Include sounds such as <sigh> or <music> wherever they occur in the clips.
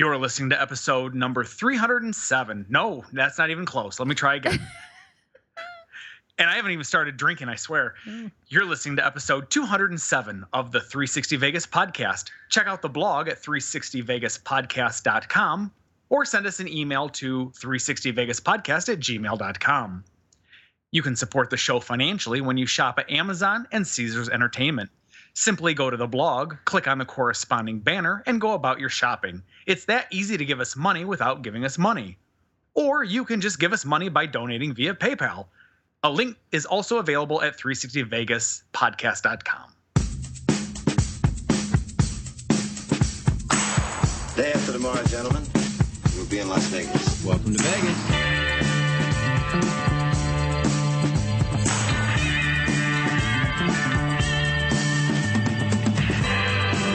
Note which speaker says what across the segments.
Speaker 1: You're listening to episode number 307. No, that's not even close. Let me try again. <laughs> and I haven't even started drinking, I swear. Mm. You're listening to episode 207 of the 360 Vegas podcast. Check out the blog at 360vegaspodcast.com or send us an email to 360vegaspodcast at gmail.com. You can support the show financially when you shop at Amazon and Caesars Entertainment. Simply go to the blog, click on the corresponding banner, and go about your shopping. It's that easy to give us money without giving us money. Or you can just give us money by donating via PayPal. A link is also available at 360vegaspodcast.com.
Speaker 2: Day after tomorrow, gentlemen, we'll be in Las Vegas.
Speaker 3: Welcome to Vegas.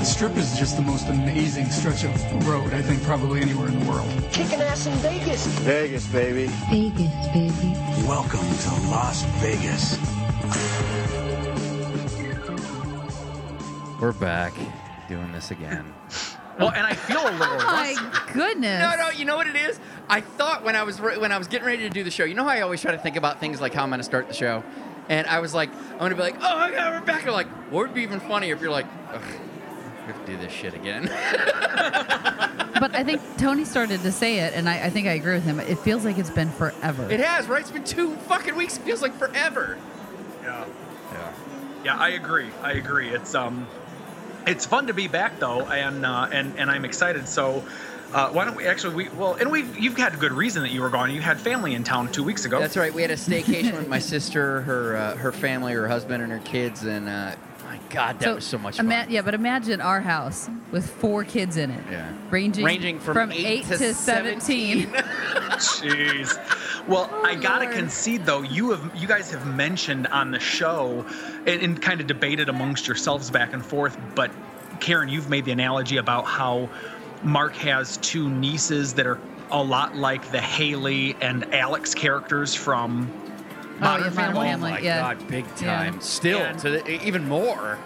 Speaker 4: The strip is just the most amazing stretch of road, I think, probably anywhere in the world.
Speaker 5: Kicking ass in Vegas.
Speaker 2: Vegas, baby.
Speaker 6: Vegas, baby.
Speaker 7: Welcome to Las Vegas.
Speaker 8: We're back doing this again. <laughs>
Speaker 1: Well, and I feel a little
Speaker 6: Oh my
Speaker 1: rusty.
Speaker 6: goodness.
Speaker 8: No, no, you know what it is? I thought when I was re- when I was getting ready to do the show, you know how I always try to think about things like how I'm going to start the show, and I was like, I'm going to be like, oh my god, we're back. I'm like, what would be even funnier if you're like, Ugh, we have to do this shit again.
Speaker 6: But I think Tony started to say it, and I, I think I agree with him. It feels like it's been forever.
Speaker 8: it has, right? It's been two fucking weeks. It feels like forever.
Speaker 1: Yeah.
Speaker 8: Yeah.
Speaker 1: Yeah, I agree. I agree. It's um, it's fun to be back though, and uh, and and I'm excited. So, uh, why don't we actually we well, and we have you've had a good reason that you were gone. You had family in town two weeks ago.
Speaker 8: That's right. We had a staycation with my sister, her uh, her family, her husband, and her kids, and uh, my God, that was so much fun.
Speaker 6: ima- yeah, but imagine our house with four kids in it.
Speaker 8: Yeah.
Speaker 6: Ranging,
Speaker 8: Ranging from eight to
Speaker 6: 17. <laughs>
Speaker 1: Jeez. Well, oh, I gotta
Speaker 6: Lord.
Speaker 1: concede though, you have you guys have mentioned on the show and, and kind of debated amongst yourselves back and forth, but Karen, you've made the analogy about how Mark has two nieces that are a lot like the Haley and Alex characters from Oh, modern
Speaker 6: yeah, Modern
Speaker 1: Family.
Speaker 8: Oh
Speaker 6: Family.
Speaker 8: my
Speaker 6: yeah.
Speaker 8: God, big
Speaker 6: Yeah.
Speaker 8: time. Still,
Speaker 1: And-
Speaker 8: to the, even more.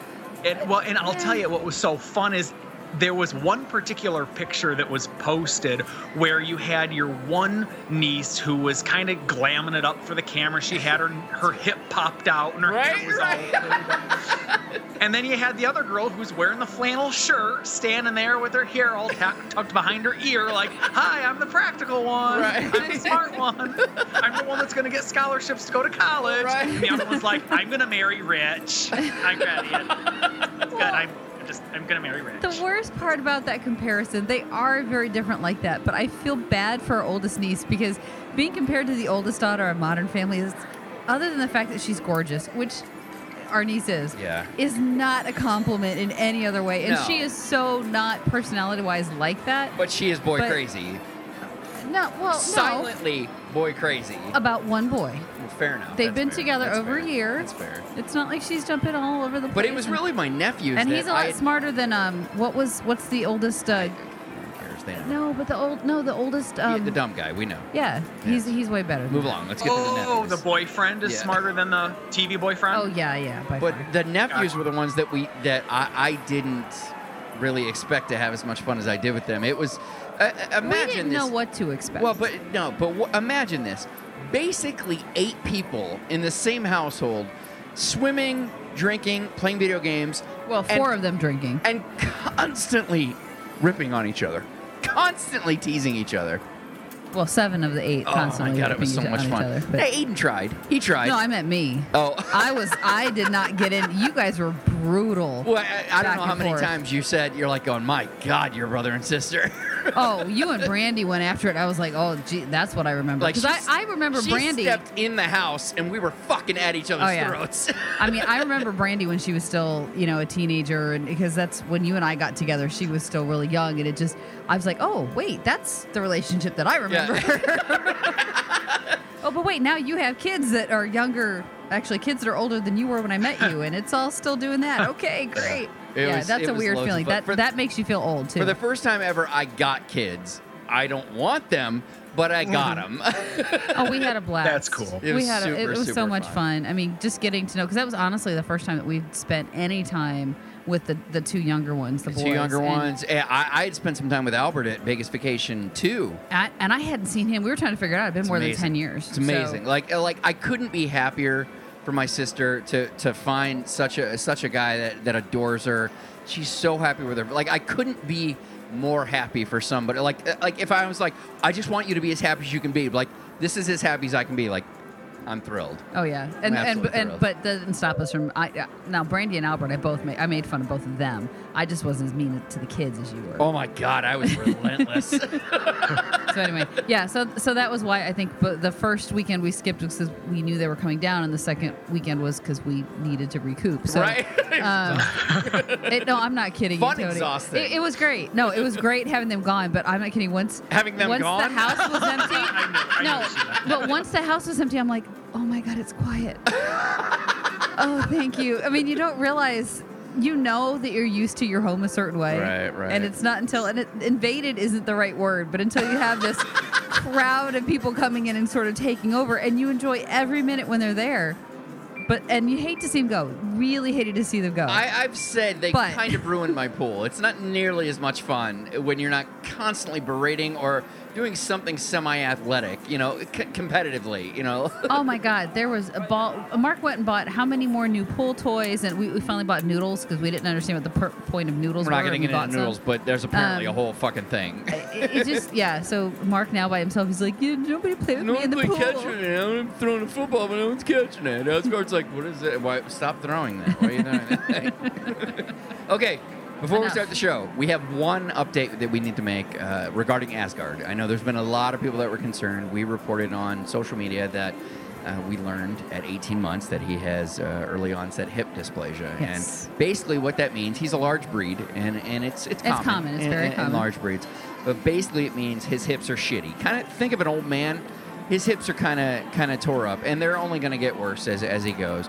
Speaker 1: And well, and I'll tell you what was so fun is there was one particular picture that was posted where you had your one niece who was kind of glamming it up for the camera. She had her her hip popped out and her
Speaker 8: Right,
Speaker 1: hair was
Speaker 8: right.
Speaker 1: all. and then you had the other girl who's wearing the flannel shirt, standing there with her hair all tucked tucked behind her ear, like, "Hi, I'm the practical one.
Speaker 8: Right.
Speaker 1: I'm the smart one. I'm the one that's going to get scholarships to go to college."
Speaker 8: Right.
Speaker 1: And the other one's like, "I'm going to marry rich. I'm ready." It's good. I'm just I'm gonna marry rich.
Speaker 6: The worst part about that comparison, they are very different like that, but I feel bad for our oldest niece because being compared to the oldest daughter of Modern Family is, other than the fact that she's gorgeous, which our niece is,
Speaker 8: Yeah.
Speaker 6: is not a compliment in any other way. And
Speaker 8: No.
Speaker 6: she is so not personality wise like that.
Speaker 8: But she is boy
Speaker 6: But-
Speaker 8: crazy.
Speaker 6: No, well,
Speaker 8: Silently boy crazy.
Speaker 6: no. About one boy.
Speaker 8: Well, fair enough.
Speaker 6: They've
Speaker 8: That's
Speaker 6: been
Speaker 8: fair.
Speaker 6: together
Speaker 8: That's
Speaker 6: over
Speaker 8: fair.
Speaker 6: a year.
Speaker 8: That's fair.
Speaker 6: It's not like she's jumping all over the place.
Speaker 8: But it was really my nephews.
Speaker 6: And
Speaker 8: that
Speaker 6: he's a lot
Speaker 8: I,
Speaker 6: smarter than um. What was what's the oldest? Uh,
Speaker 8: Who cares? They know.
Speaker 6: no, but the old no the oldest
Speaker 8: Yeah,
Speaker 6: um.
Speaker 8: the dumb guy. We know.
Speaker 6: Yeah, he's
Speaker 8: Yes.
Speaker 6: he's way better.
Speaker 8: Move along. Let's get to the nephews.
Speaker 1: Oh,
Speaker 8: nephews.
Speaker 1: the boyfriend is
Speaker 8: Yeah.
Speaker 1: smarter than the TV boyfriend.
Speaker 6: Oh yeah, yeah. By
Speaker 8: But
Speaker 6: far.
Speaker 8: the nephews were the ones that we that I, I didn't really expect to have as much fun as I did with them. It was uh, uh, imagine
Speaker 6: we didn't
Speaker 8: this.
Speaker 6: know what to expect.
Speaker 8: Well, but no, but w- imagine this. Basically, eight people in the same household, swimming, drinking, playing video games,
Speaker 6: well,
Speaker 8: and-
Speaker 6: four of them drinking.
Speaker 8: and constantly ripping on each other, constantly teasing each other.
Speaker 6: Well, seven of the eight
Speaker 8: oh,
Speaker 6: constantly
Speaker 8: my god, it was so much fun.
Speaker 6: other. But-
Speaker 8: Hey, Aiden tried. He tried.
Speaker 6: no, I meant me.
Speaker 8: oh,
Speaker 6: I was. I did not get in. You guys were brutal.
Speaker 8: Well, I, I don't know how many
Speaker 6: forth.
Speaker 8: times you said you're like going, my God, your brother and sister. <laughs>
Speaker 6: Oh, you and Brandy went after it. I was like, oh, gee, that's what I remember.
Speaker 8: Like
Speaker 6: I, I remember
Speaker 8: she
Speaker 6: Brandy.
Speaker 8: stepped in the house and we were fucking at each other's
Speaker 6: Oh, yeah.
Speaker 8: throats. <laughs>
Speaker 6: I mean, I remember Brandy when she was still, you know, a teenager, and because that's when you and I got together. She was still really young, and it just, I was like, oh, wait, that's the relationship that I remember. <laughs> oh, but wait, now you have kids that are younger. Actually, kids that are older than you were when I met you, and it's all still doing that. <laughs> Okay, great.
Speaker 8: It
Speaker 6: yeah,
Speaker 8: was-
Speaker 6: that's a weird
Speaker 8: loads
Speaker 6: feeling. That
Speaker 8: For-
Speaker 6: that makes you feel old too.
Speaker 8: For the first time ever, I got kids. I don't want them, but I got <laughs> them.
Speaker 6: oh, we had a blast.
Speaker 1: That's cool.
Speaker 8: It
Speaker 6: we
Speaker 8: was
Speaker 6: had a, it
Speaker 8: super,
Speaker 6: was so much
Speaker 8: fun.
Speaker 6: fun. I mean, just getting to know because that was honestly the first time that we've spent any time with the the two younger ones, the,
Speaker 8: The
Speaker 6: boys.
Speaker 8: two younger
Speaker 6: And
Speaker 8: ones. I, I had spent some time with Albert at Vegas Vacation too.
Speaker 6: I, and I hadn't seen him. We were trying to figure it out. It'd been
Speaker 8: It's
Speaker 6: more
Speaker 8: amazing.
Speaker 6: than ten years.
Speaker 8: It's amazing.
Speaker 6: So-
Speaker 8: Like uh, like I couldn't be happier for my sister to to find such a such a guy that that adores her. She's so happy with her. Like I couldn't be more happy for somebody. Like uh, like if I was like I just want you to be as happy as you can be. Like this is as happy as I can be. Like I'm thrilled.
Speaker 6: Oh yeah, and and, and but didn't stop us from. I uh, now Brandy and Albert, I both made. I made fun of both of them. I just wasn't as mean to the kids as you were.
Speaker 8: Oh my god, I was relentless. <laughs>
Speaker 6: So anyway, yeah. So so that was why I think. The first weekend we skipped was because we knew they were coming down, and the second weekend was because we needed to recoup. So,
Speaker 8: Right. <laughs>
Speaker 6: Um, it, no, I'm not kidding. you,
Speaker 8: Fun
Speaker 6: Tony.
Speaker 8: exhausting.
Speaker 6: It, it was great. No, it was great having them gone. But I'm not kidding. Once
Speaker 8: Having them
Speaker 6: once
Speaker 8: gone?
Speaker 6: the house was <laughs> empty.
Speaker 1: I
Speaker 6: no,
Speaker 1: see that.
Speaker 6: but once the house was empty, I'm like, oh my god, it's quiet. <laughs> oh, thank you. I mean, you don't realize. You know that you're used to your home a certain way,
Speaker 8: Right, right.
Speaker 6: And it's not until and it, invaded isn't the right word, but until you have this <laughs> crowd of people coming in and sort of taking over, and you enjoy every minute when they're there. But and you hate to see them go. Really hated to see them go.
Speaker 8: I, I've said they
Speaker 6: But-
Speaker 8: kind of ruined my pool. It's not nearly as much fun when you're not constantly berating or doing something semi-athletic, you know, c- competitively, you know. <laughs>
Speaker 6: oh my God, there was a ball. Mark went and bought how many more new pool toys, and we, we finally bought noodles because we didn't understand what the per- point of noodles
Speaker 8: We're not
Speaker 6: were.
Speaker 8: getting into
Speaker 6: bought some.
Speaker 8: noodles, but there's apparently
Speaker 6: Um,
Speaker 8: a whole fucking thing.
Speaker 6: It, it just yeah. So Mark now by himself, he's like, yeah, nobody play with me in the pool.
Speaker 8: Catching it. I'm throwing a football, but no one's catching it. Asgard's like, what is it? Why? Stop throwing that. Why are you doing that? <laughs> <laughs> okay. Before we start the show, we have one update that we need to make uh, regarding Asgard. I know there's been a lot of people that were concerned. We reported on social media that uh, we learned at 18 months that he has uh, early onset hip dysplasia,
Speaker 6: Yes.
Speaker 8: and basically what that means, he's a large breed, and and it's it's common,
Speaker 6: common. It's
Speaker 8: in-
Speaker 6: very
Speaker 8: in- in large breeds. But basically, it means his hips are shitty. Kind of think of an old man. His hips are kind of kind of tore up, and they're only going to get worse as as he goes.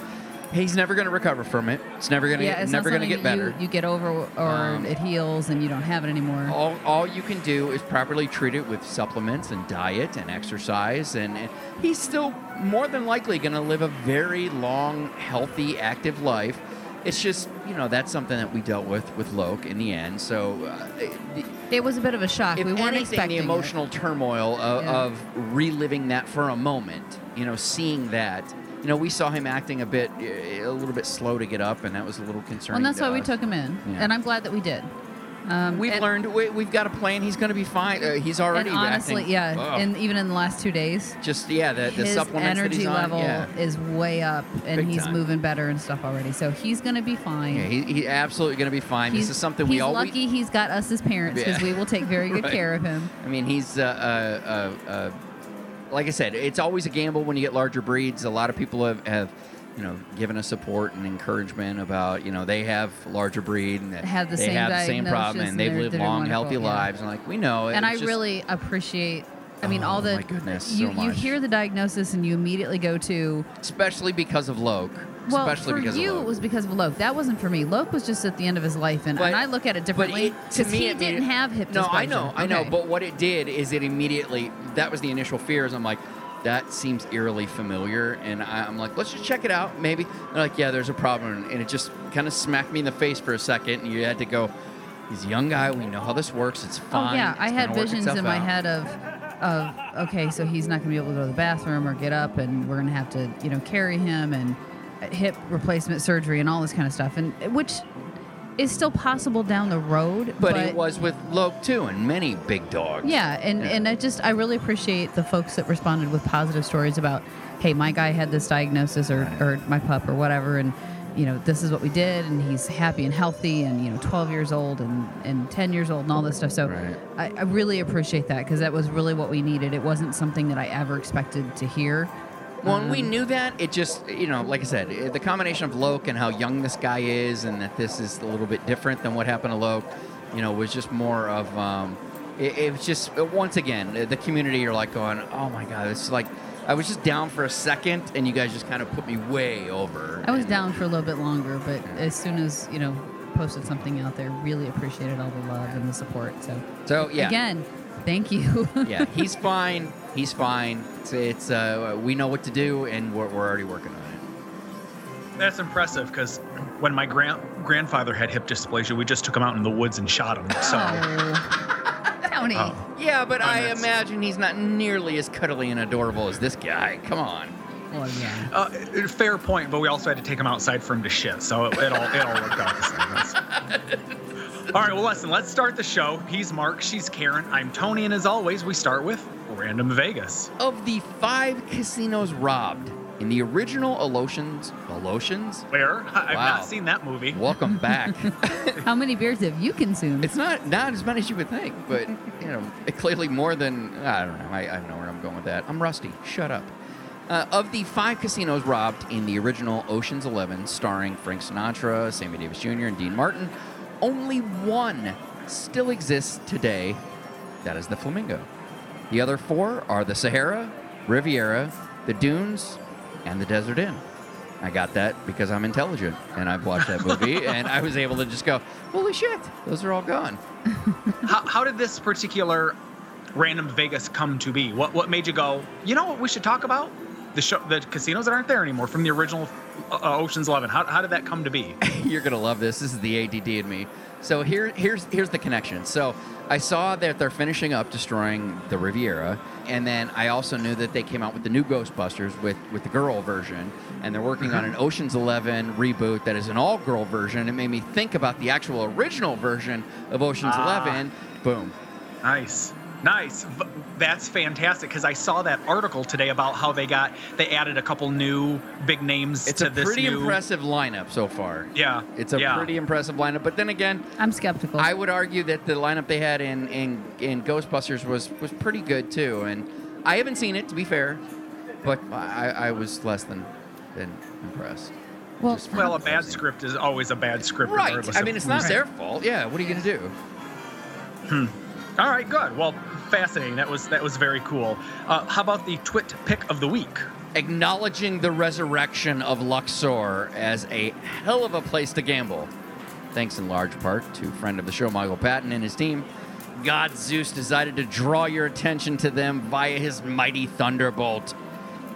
Speaker 8: He's never going to recover from it. It's never going to
Speaker 6: Yeah,
Speaker 8: get never going to get better.
Speaker 6: You, you get over, or
Speaker 8: Um,
Speaker 6: it heals, and you don't have it anymore.
Speaker 8: all, all you can do is properly treat it with supplements and diet and exercise, and, and he's still more than likely going to live a very long, healthy, active life. It's just, you know, that's something that we dealt with with Loke in the end. So, uh, the,
Speaker 6: It was a bit of a shock.
Speaker 8: if
Speaker 6: we weren't
Speaker 8: anything,
Speaker 6: expecting
Speaker 8: the
Speaker 6: it.
Speaker 8: emotional turmoil of,
Speaker 6: Yeah.
Speaker 8: of reliving that for a moment, you know, seeing that, you know, we saw him acting a bit, a little bit slow to get up, and that was a little
Speaker 6: Well,
Speaker 8: concerning.
Speaker 6: and that's
Speaker 8: to
Speaker 6: why we took him in,
Speaker 8: Yeah.
Speaker 6: and I'm glad that we did. Um,
Speaker 8: We've learned we, we've got a plan. He's going to be fine. Uh, he's already
Speaker 6: and honestly,
Speaker 8: acting-
Speaker 6: yeah, and even in the last two days,
Speaker 8: just yeah, the, the
Speaker 6: his
Speaker 8: supplements that
Speaker 6: energy
Speaker 8: he's on,
Speaker 6: level
Speaker 8: yeah.
Speaker 6: is way up, and
Speaker 8: Big
Speaker 6: he's
Speaker 8: time.
Speaker 6: moving better and stuff already. So he's gonna be fine.
Speaker 8: Yeah, he, he absolutely going to be fine.
Speaker 6: he's,
Speaker 8: this is something we all. we-
Speaker 6: lucky he's got us as parents because
Speaker 8: Yeah.
Speaker 6: we will take very good <laughs>
Speaker 8: Right.
Speaker 6: care of him.
Speaker 8: I mean, he's uh, uh, uh, uh, like I said, it's always a gamble when you get larger breeds. A lot of people have, have you know, given us support and encouragement about, you know, they have larger breed and that
Speaker 6: Have the
Speaker 8: they
Speaker 6: same
Speaker 8: have the same problem and they've lived long, healthy
Speaker 6: yeah.
Speaker 8: lives. And like we know,
Speaker 6: and I
Speaker 8: just-
Speaker 6: really appreciate. I mean,
Speaker 8: Oh,
Speaker 6: all the
Speaker 8: my goodness,
Speaker 6: you
Speaker 8: so
Speaker 6: you hear the diagnosis and you immediately go to
Speaker 8: especially because of Loke.
Speaker 6: well
Speaker 8: especially
Speaker 6: for
Speaker 8: because
Speaker 6: you
Speaker 8: of
Speaker 6: it was because of Loke. That wasn't for me. Loke was just at the end of his life, and,
Speaker 8: But-
Speaker 6: and I look at it differently because
Speaker 8: me,
Speaker 6: he
Speaker 8: it
Speaker 6: didn't
Speaker 8: it-
Speaker 6: have hip
Speaker 8: No, I know, I know.
Speaker 6: Okay.
Speaker 8: But what it did is it immediately that was the initial fears. I'm like, that seems eerily familiar, and I'm like, let's just check it out. Maybe they're like, yeah, there's a problem, and it just kind of smacked me in the face for a second, and you had to go. He's a young guy. We know how this works. It's oh, fine.
Speaker 6: Oh yeah, I had visions in my
Speaker 8: out."
Speaker 6: head of, of okay, so he's not going to be able to go to the bathroom or get up, and we're going to have to, you know, carry him and hip replacement surgery and all this kind of stuff, and which is still possible down the road.
Speaker 8: But, it was with Loke too, and many big dogs.
Speaker 6: Yeah, and
Speaker 8: Yeah.
Speaker 6: and I just I really appreciate the folks that responded with positive stories about, hey, my guy had this diagnosis or or my pup or whatever, and you know, this is what we did, and he's happy and healthy, and you know, 12 years old and and 10 years old, and all this stuff. So
Speaker 8: Right.
Speaker 6: I, I really appreciate that because that was really what we needed. It wasn't something that I ever expected to hear.
Speaker 8: Well, and we
Speaker 6: Um,
Speaker 8: knew that. It just, you know, like I said, eh, the combination of Loke and how young this guy is, and that this is a little bit different than what happened to Loke, you know, was just more of. Um, it, it was just once again eh, the community are like going, "Oh my god, it's like." I was just down for a second, and you guys just kind of put me way over.
Speaker 6: I was
Speaker 8: And-
Speaker 6: down for a little bit longer, but as soon as you know, posted something out there, really appreciated all the love and the support. So
Speaker 8: So yeah,
Speaker 6: again, thank you. <laughs>
Speaker 8: yeah, he's fine. He's fine. It's, it's uh, we know what to do, and we're, we're already working on it.
Speaker 1: That's impressive because <clears throat> when my grand grandfather had hip dysplasia, we just took him out in the woods and shot him. So
Speaker 6: Oh, Tony.
Speaker 1: Oh.
Speaker 8: Yeah, but I
Speaker 1: Goodness.
Speaker 8: imagine he's not nearly as cuddly and adorable as this guy. Come on.
Speaker 6: Well, yeah.
Speaker 1: uh, fair point, but we also had to take him outside for him to shit. So it, it all it all worked out the same. <laughs> That's- All right, well, listen, let's start the show. He's Mark, she's Karen, I'm Tony, and as always, we start with Random Vegas.
Speaker 8: Of the five casinos robbed in the original Alotians, Alotians,
Speaker 1: Where? <laughs> I've
Speaker 8: Wow.
Speaker 1: not seen that movie.
Speaker 8: welcome back. <laughs>
Speaker 6: How many beers have you consumed?
Speaker 8: it's not not as many as you would think, but you know, clearly more than I don't know. I, I don't know where I'm going with that. I'm rusty. Shut up. Uh, of the five casinos robbed in the original Ocean's Eleven, starring Frank Sinatra, Sammy Davis Jr., and Dean Martin, only one still exists today. That is the Flamingo. The other four are the Sahara, Riviera, the Dunes, and the Desert Inn. I got that because I'm intelligent and I've watched that movie <laughs> and I was able to just go, holy shit, those are all gone. <laughs>
Speaker 1: How, how did this particular Random Vegas come to be? What what made you go? You know what we should talk about? The show, the casinos that aren't there anymore from the original uh, Ocean's Eleven. How, how did that come to be? <laughs>
Speaker 8: You're gonna love this. This is the ADD in me. So here, here's here's the connection. So I saw that they're finishing up destroying the Riviera, and then I also knew that they came out with the new Ghostbusters with with the girl version, and they're working on an Ocean's Eleven reboot that is an all girl version. It made me think about the actual original version of Ocean's
Speaker 1: Ah.
Speaker 8: Eleven. Boom.
Speaker 1: Nice. Nice. V- That's fantastic because I saw that article today about how they got they added a couple new big names
Speaker 8: It's
Speaker 1: to
Speaker 8: a pretty
Speaker 1: new.
Speaker 8: impressive lineup so far.
Speaker 1: Yeah.
Speaker 8: It's a
Speaker 1: yeah.
Speaker 8: pretty impressive lineup. But then again,
Speaker 6: I'm skeptical.
Speaker 8: I would argue that the lineup they had in, in, in Ghostbusters was, was pretty good too. And I haven't seen it, to be fair, but I, I was less than, than impressed.
Speaker 6: well,
Speaker 8: Just-
Speaker 1: Well, a bad script is always a bad script.
Speaker 8: Right. I mean, it's
Speaker 1: who's-
Speaker 8: not their fault. Yeah. What are you going to do? Hmm.
Speaker 1: All right, good. Well, fascinating. That was that was very cool. Uh, how about the twit pick of the week?
Speaker 8: Acknowledging the resurrection of Luxor as a hell of a place to gamble. Thanks in large part to friend of the show, Michael Patton, and his team. God Zeus decided to draw your attention to them via his mighty thunderbolt,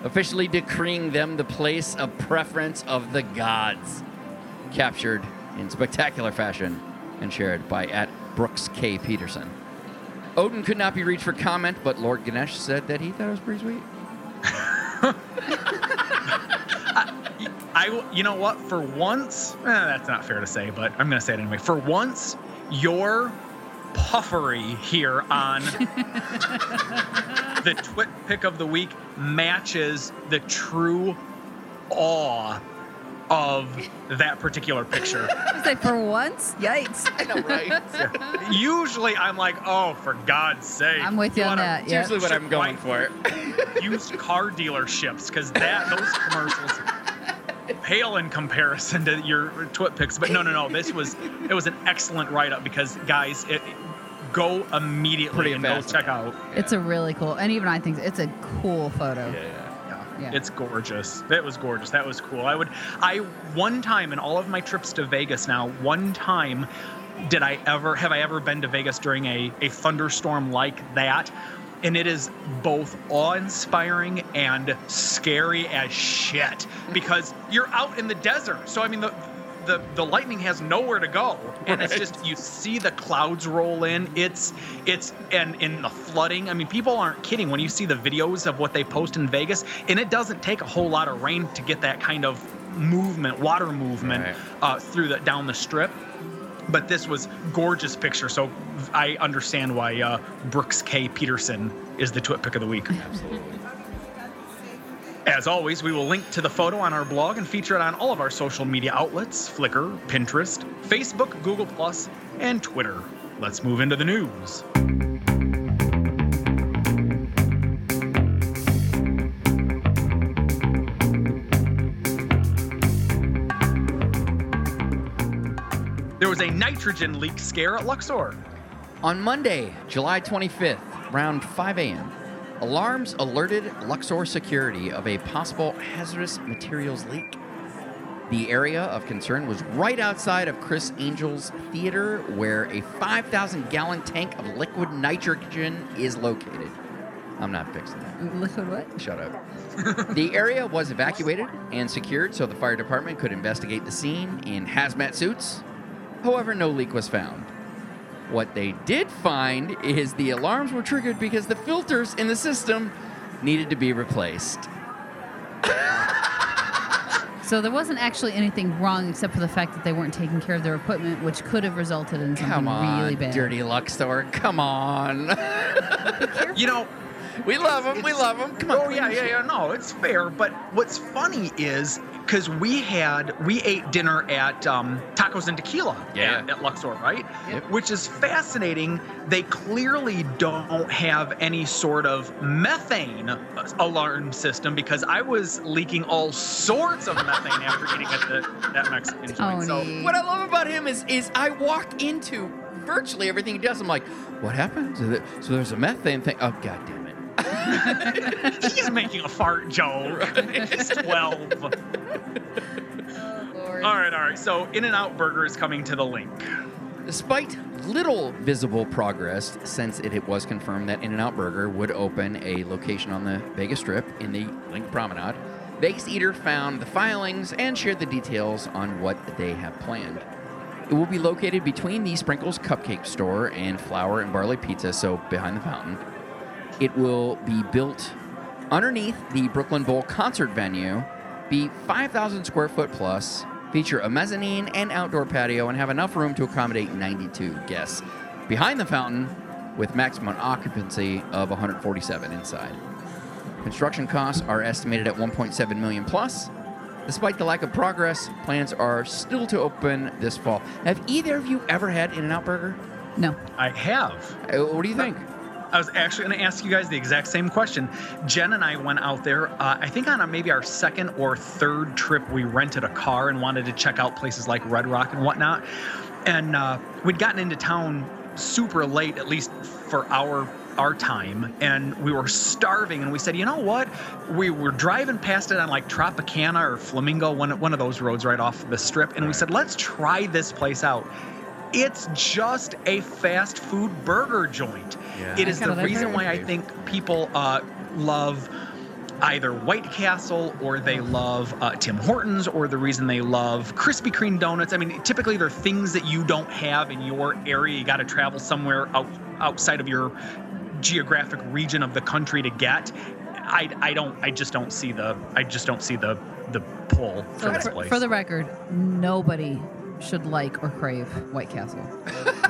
Speaker 8: officially decreeing them the place of preference of the gods. Captured in spectacular fashion and shared by at Brooks K. Peterson. Odin could not be reached for comment, but Lord Ganesh said that he thought it was pretty sweet. <laughs>
Speaker 1: I, you know what? For once, eh, that's not fair to say, but I'm going to say it anyway. For once, your puffery here on the twit pick of the week matches the true awe of that particular picture. <laughs>
Speaker 6: I say for once, yikes.
Speaker 8: I know, right? <laughs>
Speaker 1: Usually, I'm like, oh, for God's sake!
Speaker 6: I'm with you on that.
Speaker 8: It's
Speaker 6: Yeah.
Speaker 8: usually what I'm going for. <laughs>
Speaker 1: used car dealerships because that those commercials pale in comparison to your twit picks. But no, no, no. This was it was an excellent write up because guys, it, go immediately
Speaker 8: Pretty
Speaker 1: and go check out.
Speaker 6: It's a really cool, and even I think it's a cool photo.
Speaker 1: Yeah.
Speaker 6: Yeah.
Speaker 1: It's gorgeous. That was gorgeous. That was cool. I would I one time in all of my trips to Vegas now, one time did I ever have I ever been to Vegas during a, a thunderstorm like that? And it is both awe-inspiring and scary as shit because you're out in the desert. So I mean the the, the lightning has nowhere to go. And it's just you see the clouds roll in. It's it's and in the flooding i mean people aren't kidding when you see the videos of what they post in vegas. And it doesn't take a whole lot of rain to get that kind of movement water movement
Speaker 8: Right.
Speaker 1: uh, through the down the strip. But this was gorgeous picture. So i understand why uh, brooks k. Peterson is the twit pick of the week.
Speaker 8: Absolutely.
Speaker 1: As always, we will link to the photo on our blog and feature it on all of our social media outlets Flickr, Pinterest, Facebook, Google, and Twitter. Let's move into the news. There was a nitrogen leak scare at Luxor.
Speaker 8: On Monday, July 25th, around 5 a.m., alarms alerted Luxor security of a possible hazardous materials leak. The area of concern was right outside of Criss Angel's theater, where a 5,000 gallon tank of liquid nitrogen is located. I'm not fixing that.
Speaker 6: Liquid what?
Speaker 8: Shut up. the area was evacuated and secured so the fire department could investigate the scene in hazmat suits. However, no leak was found. What they did find is the alarms were triggered because the filters in the system needed to be replaced.
Speaker 6: So there wasn't actually anything wrong except for the fact that they weren't taking care of their equipment, which could have resulted in something
Speaker 8: Come on,
Speaker 6: really bad.
Speaker 8: dirty Luxor. Come on. <laughs>
Speaker 1: You know,
Speaker 8: we love them. We love them. Come on.
Speaker 1: Oh yeah, yeah, yeah. No, it's fair. But what's funny is because we had we ate dinner at um, Tacos and Tequila
Speaker 8: Yeah.
Speaker 1: at, at Luxor, right?
Speaker 8: Yep.
Speaker 1: Which is fascinating. They clearly don't have any sort of methane alarm system because I was leaking all sorts of methane after eating at the that Mexican joint. So
Speaker 6: Tony.
Speaker 8: What I love about him is is I walk into virtually everything he does. I'm like, what happened? So, so there's a methane thing. Oh god <laughs> damn
Speaker 1: he's making a fart joke. It's twelve.
Speaker 6: Oh, Lord.
Speaker 1: All right, all right. So In-N-Out Burger is coming to the LINQ.
Speaker 8: Despite little visible progress since it, it was confirmed that In-N-Out Burger would open a location on the Vegas Strip in the LINQ Promenade, Vegas Eater found the filings and shared the details on what they have planned. It will be located between the Sprinkles Cupcake Store and Flour and Barley Pizza, so behind the fountain. It will be built underneath the Brooklyn Bowl concert venue, be 5,000 square foot plus, feature a mezzanine and outdoor patio, and have enough room to accommodate 92 guests. Behind the fountain, with maximum occupancy of 147 inside. Construction costs are estimated at 1.7 million plus. Despite the lack of progress, plans are still to open this fall. Have either of you ever had In-N-Out Burger?
Speaker 6: No.
Speaker 1: I have.
Speaker 8: Uh, What do you think?
Speaker 1: I was actually going to ask you guys the exact same question. Jen and I went out there, uh, I think on a, maybe our second or third trip, we rented a car and wanted to check out places like Red Rock and whatnot. And uh, we'd gotten into town super late, at least for our our time, and we were starving. And we said, you know what? We were driving past it on like Tropicana or Flamingo, one one of those roads right off the strip, and we said, let's try this place out. It's just a fast food burger joint.
Speaker 8: Yeah.
Speaker 1: It
Speaker 6: I
Speaker 1: is the reason why I think people uh, love either White Castle or they love uh, Tim Hortons or the reason they love Krispy Kreme donuts. I mean, typically they're things that you don't have in your area. You got to travel somewhere out, outside of your geographic region of the country to get. I, I don't I just don't see the I just don't see the the pull for
Speaker 6: So
Speaker 1: this
Speaker 6: for,
Speaker 1: place.
Speaker 6: for the record, nobody should like or crave White Castle. <laughs>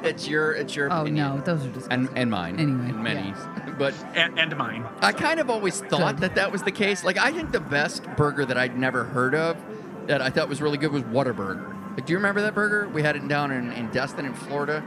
Speaker 8: It's your it's your
Speaker 6: Oh
Speaker 8: opinion.
Speaker 6: no, those are just
Speaker 8: And and mine.
Speaker 6: Anyway,
Speaker 8: and many. <laughs> But
Speaker 1: and, and mine.
Speaker 8: I kind of always thought
Speaker 6: Good.
Speaker 8: that that was the case. Like I think the best burger that I'd never heard of that I thought was really good was Whataburger. Like, do you remember that burger? We had it down in, in Destin, in Florida.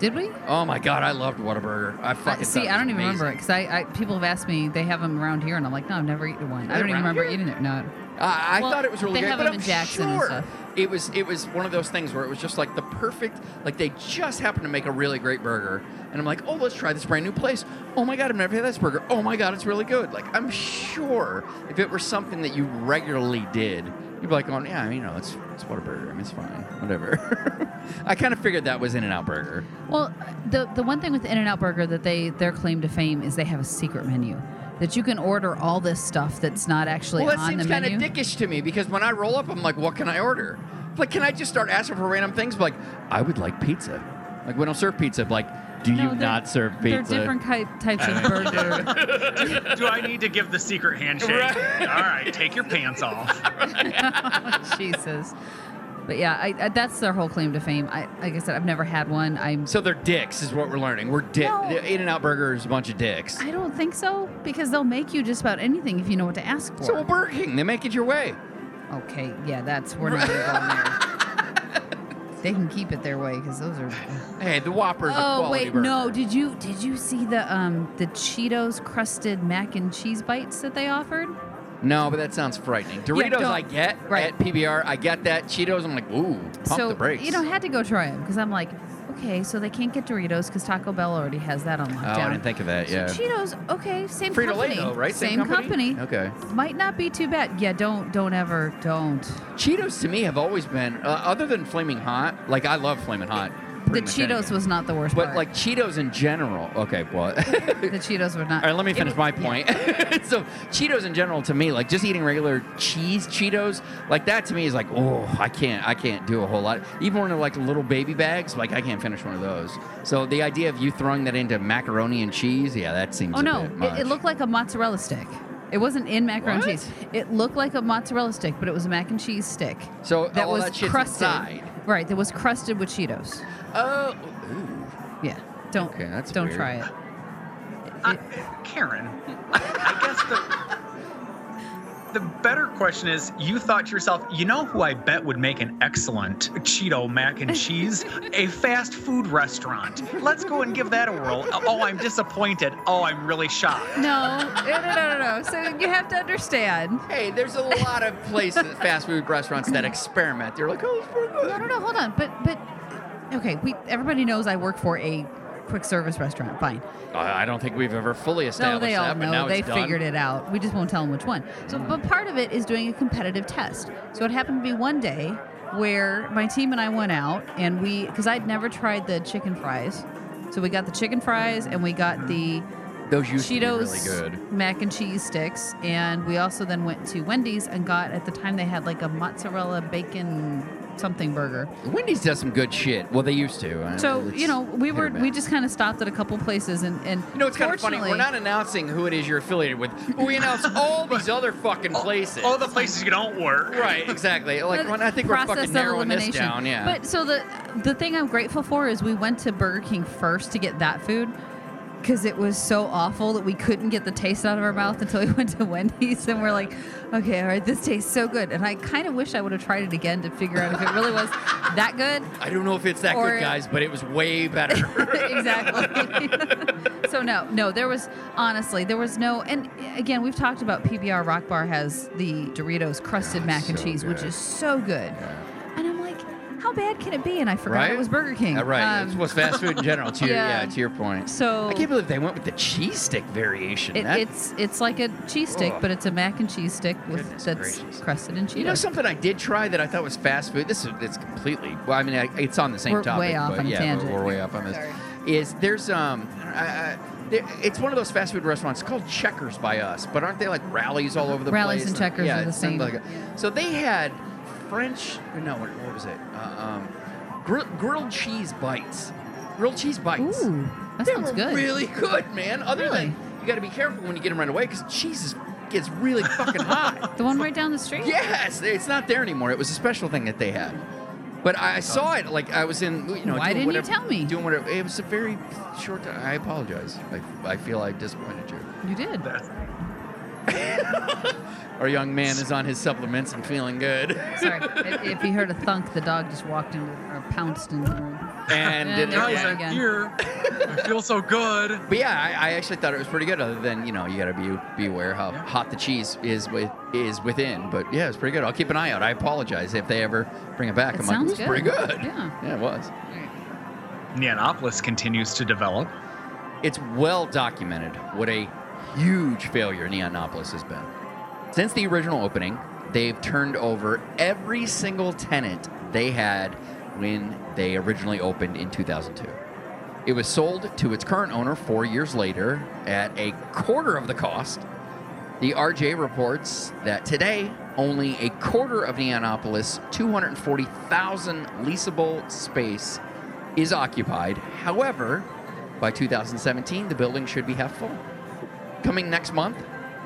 Speaker 6: Did we?
Speaker 8: Oh my god, I loved Whataburger. I
Speaker 6: I,
Speaker 8: fucking
Speaker 6: see, I don't even remember it because I, I people have asked me they have them around here, and I'm like, no, I've never eaten one. I don't even remember
Speaker 8: here?
Speaker 6: eating it. No.
Speaker 8: I, I
Speaker 6: Well,
Speaker 8: thought it was really
Speaker 6: they
Speaker 8: good,
Speaker 6: have
Speaker 8: but
Speaker 6: them
Speaker 8: I'm
Speaker 6: in Jackson and
Speaker 8: sure
Speaker 6: stuff.
Speaker 8: it was it was one of those things where it was just like the perfect like they just happened to make a really great burger, and I'm like, oh, let's try this brand new place. Oh my god, I've never had this burger. Oh my god, it's really good. Like I'm sure if it were something that you regularly did, you'd be like, oh yeah, you know, it's it's Whataburger. I mean, it's fine, whatever. <laughs> I kind of figured that was In-N-Out Burger.
Speaker 6: Well, the the one thing with In-N-Out Burger that they their claim to fame is they have a secret menu that you can order all this stuff that's not actually
Speaker 8: well, that
Speaker 6: on
Speaker 8: seems
Speaker 6: the
Speaker 8: kind of dickish to me because when I roll up, I'm like, what can I order? Like, can I just start asking for random things? Like, I would like pizza. Like, we don't serve pizza. Like, do you
Speaker 6: they're-
Speaker 8: not serve
Speaker 6: They're different ki- types of burger. <laughs>
Speaker 1: Do I need to give the secret handshake? All right, take your pants off. <laughs>
Speaker 6: Jesus. But yeah, I, I, that's their whole claim to fame. I, like I said, I've never had one. I'm.
Speaker 8: So they're dicks, is what we're learning. We're dick.
Speaker 6: No.
Speaker 8: In and Out Burger is a bunch of dicks.
Speaker 6: I don't think so because they'll make you just about anything if you know what to ask for.
Speaker 8: So will Burger King. They make it your way.
Speaker 6: okay, yeah, that's we're not gonna there. <laughs> They can keep it their way because those are. <sighs>
Speaker 8: Hey, the Whopper's a
Speaker 6: Oh
Speaker 8: quality
Speaker 6: wait,
Speaker 8: burger.
Speaker 6: no! Did you did you see the um the Cheetos crusted mac and cheese bites that they offered?
Speaker 8: No, but that sounds frightening. Doritos,
Speaker 6: don't-
Speaker 8: I get
Speaker 6: right.
Speaker 8: at PBR. I get that. Cheetos, I'm like, ooh, pump
Speaker 6: so
Speaker 8: the brakes.
Speaker 6: you know had to go try them because I'm like, okay, so they can't get Doritos because Taco Bell already has that on
Speaker 8: oh,
Speaker 6: lockdown.
Speaker 8: I didn't think of that. Yeah.
Speaker 6: Cheetos, okay, same
Speaker 8: Frito-Lay,
Speaker 6: company,
Speaker 8: though, right? Same
Speaker 6: Same,
Speaker 8: company?
Speaker 6: company.
Speaker 8: Okay.
Speaker 6: Might not be too bad. Yeah, don't don't ever don't.
Speaker 8: Cheetos to me have always been, uh, other than Flaming Hot, like I love Flaming Hot.
Speaker 6: The
Speaker 8: much
Speaker 6: Cheetos
Speaker 8: anything.
Speaker 6: was not the worst
Speaker 8: But
Speaker 6: part.
Speaker 8: like Cheetos in general. Okay, what? <laughs>
Speaker 6: the Cheetos were not.
Speaker 8: All right, let me finish
Speaker 6: was-
Speaker 8: my
Speaker 6: yeah.
Speaker 8: point. <laughs> so, Cheetos in general, to me, like just eating regular cheese Cheetos, like that to me is like, oh, I can't, I can't do a whole lot. Even when they're like little baby bags, like I can't finish one of those. So the idea of you throwing that into macaroni and cheese, yeah, that seems.
Speaker 6: Oh
Speaker 8: a
Speaker 6: no, it, it looked like a mozzarella stick. It wasn't in macaroni and cheese. It looked like a mozzarella stick, but it was a mac and cheese stick.
Speaker 8: So
Speaker 6: that was
Speaker 8: that
Speaker 6: crusted.
Speaker 8: inside.
Speaker 6: Right, that was crusted with Cheetos.
Speaker 8: Oh, ooh.
Speaker 6: Yeah, don't
Speaker 8: Okay, that's
Speaker 6: don't
Speaker 8: weird.
Speaker 6: try it.
Speaker 1: Uh, Karen, I guess the the better question is: You thought to yourself, you know who I bet would make an excellent Cheeto mac and cheese? a fast food restaurant. Let's go and give that a whirl. Oh, I'm disappointed. Oh, I'm really shocked.
Speaker 6: No, no, no, no, no. So you have to understand.
Speaker 8: Hey, there's a lot of places, fast food restaurants that experiment. They're like, oh, it's pretty good.
Speaker 6: No, no, no. Hold on. But but okay. We everybody knows I work for a quick service restaurant. Fine.
Speaker 8: I don't think we've ever fully established No,
Speaker 6: they all
Speaker 8: that, but
Speaker 6: know.
Speaker 8: now
Speaker 6: They figured it out. We just won't tell them which one. So, hmm. but part of it is doing a competitive test. So it happened to be one day where my team and I went out and we, because I'd never tried the chicken fries. So we got the chicken fries and we got the
Speaker 8: Those
Speaker 6: Cheetos
Speaker 8: really good.
Speaker 6: mac and cheese sticks. And we also then went to Wendy's and got, at the time, they had like a mozzarella bacon something burger.
Speaker 8: Wendy's does some good shit. Well, they used to. Uh,
Speaker 6: So,
Speaker 8: it's
Speaker 6: you know, we were, we just kind of stopped at a couple places and, and
Speaker 8: You know, it's kind of funny. We're not announcing who it is you're affiliated with. but We announce all these <laughs> other fucking places.
Speaker 1: All the places you don't work.
Speaker 8: Right, exactly. Like when I think we're fucking narrowing this down. Yeah.
Speaker 6: But so the the thing I'm grateful for is we went to Burger King first to get that food because it was so awful that we couldn't get the taste out of our mouth until we <laughs> went to Wendy's and we're like, okay, all right, this tastes so good. And I kind of wish I would have tried it again to figure out if it really was that good.
Speaker 8: I don't know if it's that
Speaker 6: Or-
Speaker 8: good, guys, but it was way better. <laughs>
Speaker 6: exactly. <laughs> so no, no, there was honestly there was no, and again we've talked about PBR Rock Bar has the Doritos crusted mac and
Speaker 8: so
Speaker 6: cheese, which is so good, like, how bad can it be? And I forgot
Speaker 8: right?
Speaker 6: it was Burger King.
Speaker 8: Uh, right.
Speaker 6: Um,
Speaker 8: it was fast food in general. To your, <laughs> yeah.
Speaker 6: yeah.
Speaker 8: to your point.
Speaker 6: So
Speaker 8: I can't believe they went with the cheese stick variation.
Speaker 6: it,
Speaker 8: That-
Speaker 6: it's it's like a cheese stick,
Speaker 8: Ugh.
Speaker 6: but it's a mac and cheese stick with
Speaker 8: Goodness
Speaker 6: that's
Speaker 8: gracious.
Speaker 6: crusted and cheese.
Speaker 8: You know something I did try that I thought was fast food. This is it's completely. Well, I mean, I, it's on the same
Speaker 6: We're
Speaker 8: topic.
Speaker 6: way off
Speaker 8: but
Speaker 6: on
Speaker 8: yeah,
Speaker 6: tangent.
Speaker 8: We're, we're way off on this.
Speaker 6: Sorry.
Speaker 8: Is there's um, I, I, it's one of those fast food restaurants called Checkers by us, but aren't they like Rally's all over the
Speaker 6: Rally's
Speaker 8: place?
Speaker 6: Rally's and Checkers
Speaker 8: yeah,
Speaker 6: are the same.
Speaker 8: Like a- so they had French. No, what, what was it? Uh, um, grill, grilled cheese bites. Grilled cheese bites.
Speaker 6: Ooh, that
Speaker 8: they
Speaker 6: sounds
Speaker 8: were
Speaker 6: good.
Speaker 8: really good, man. Other
Speaker 6: Really?
Speaker 8: than you got to be careful when you get them right away because cheese is, gets really fucking <laughs> hot.
Speaker 6: The one right down the street.
Speaker 8: Yes, it's not there anymore. It was a special thing that they had. But I I saw it like I was in, you know.
Speaker 6: Why
Speaker 8: doing
Speaker 6: didn't you
Speaker 8: whatever,
Speaker 6: tell me?
Speaker 8: Doing whatever. It was a very short time. I apologize. I, I feel I disappointed you.
Speaker 6: You did.
Speaker 1: That's- <laughs>
Speaker 8: Our young man is on his supplements and feeling good.
Speaker 6: Sorry, if, if you heard a thunk, the dog just walked into or pounced in the room.
Speaker 8: And
Speaker 6: Yeah,
Speaker 8: didn't
Speaker 6: there
Speaker 1: Guys,
Speaker 6: we
Speaker 8: yeah.
Speaker 6: go.
Speaker 1: I'm
Speaker 6: again.
Speaker 1: here. I feel so good.
Speaker 8: But yeah, I, I actually thought it was pretty good. Other than you know, you got to be be aware how hot the cheese is with is within. But yeah, it's pretty good. I'll keep an eye out. I apologize if they ever bring it back.
Speaker 6: It
Speaker 8: I'm
Speaker 6: sounds
Speaker 8: like, it was pretty
Speaker 6: good.
Speaker 8: good.
Speaker 6: Yeah.
Speaker 8: yeah, it was.
Speaker 1: Neonopolis continues to develop.
Speaker 8: It's well documented what a huge failure Neonopolis has been. Since the original opening, they've turned over every single tenant they had when they originally opened in 2002. It was sold to its current owner four years later at a quarter of the cost. The RJ reports that today, only a quarter of Neonopolis' 240,000 leasable space is occupied. However, by 2017, the building should be half full. Coming next month,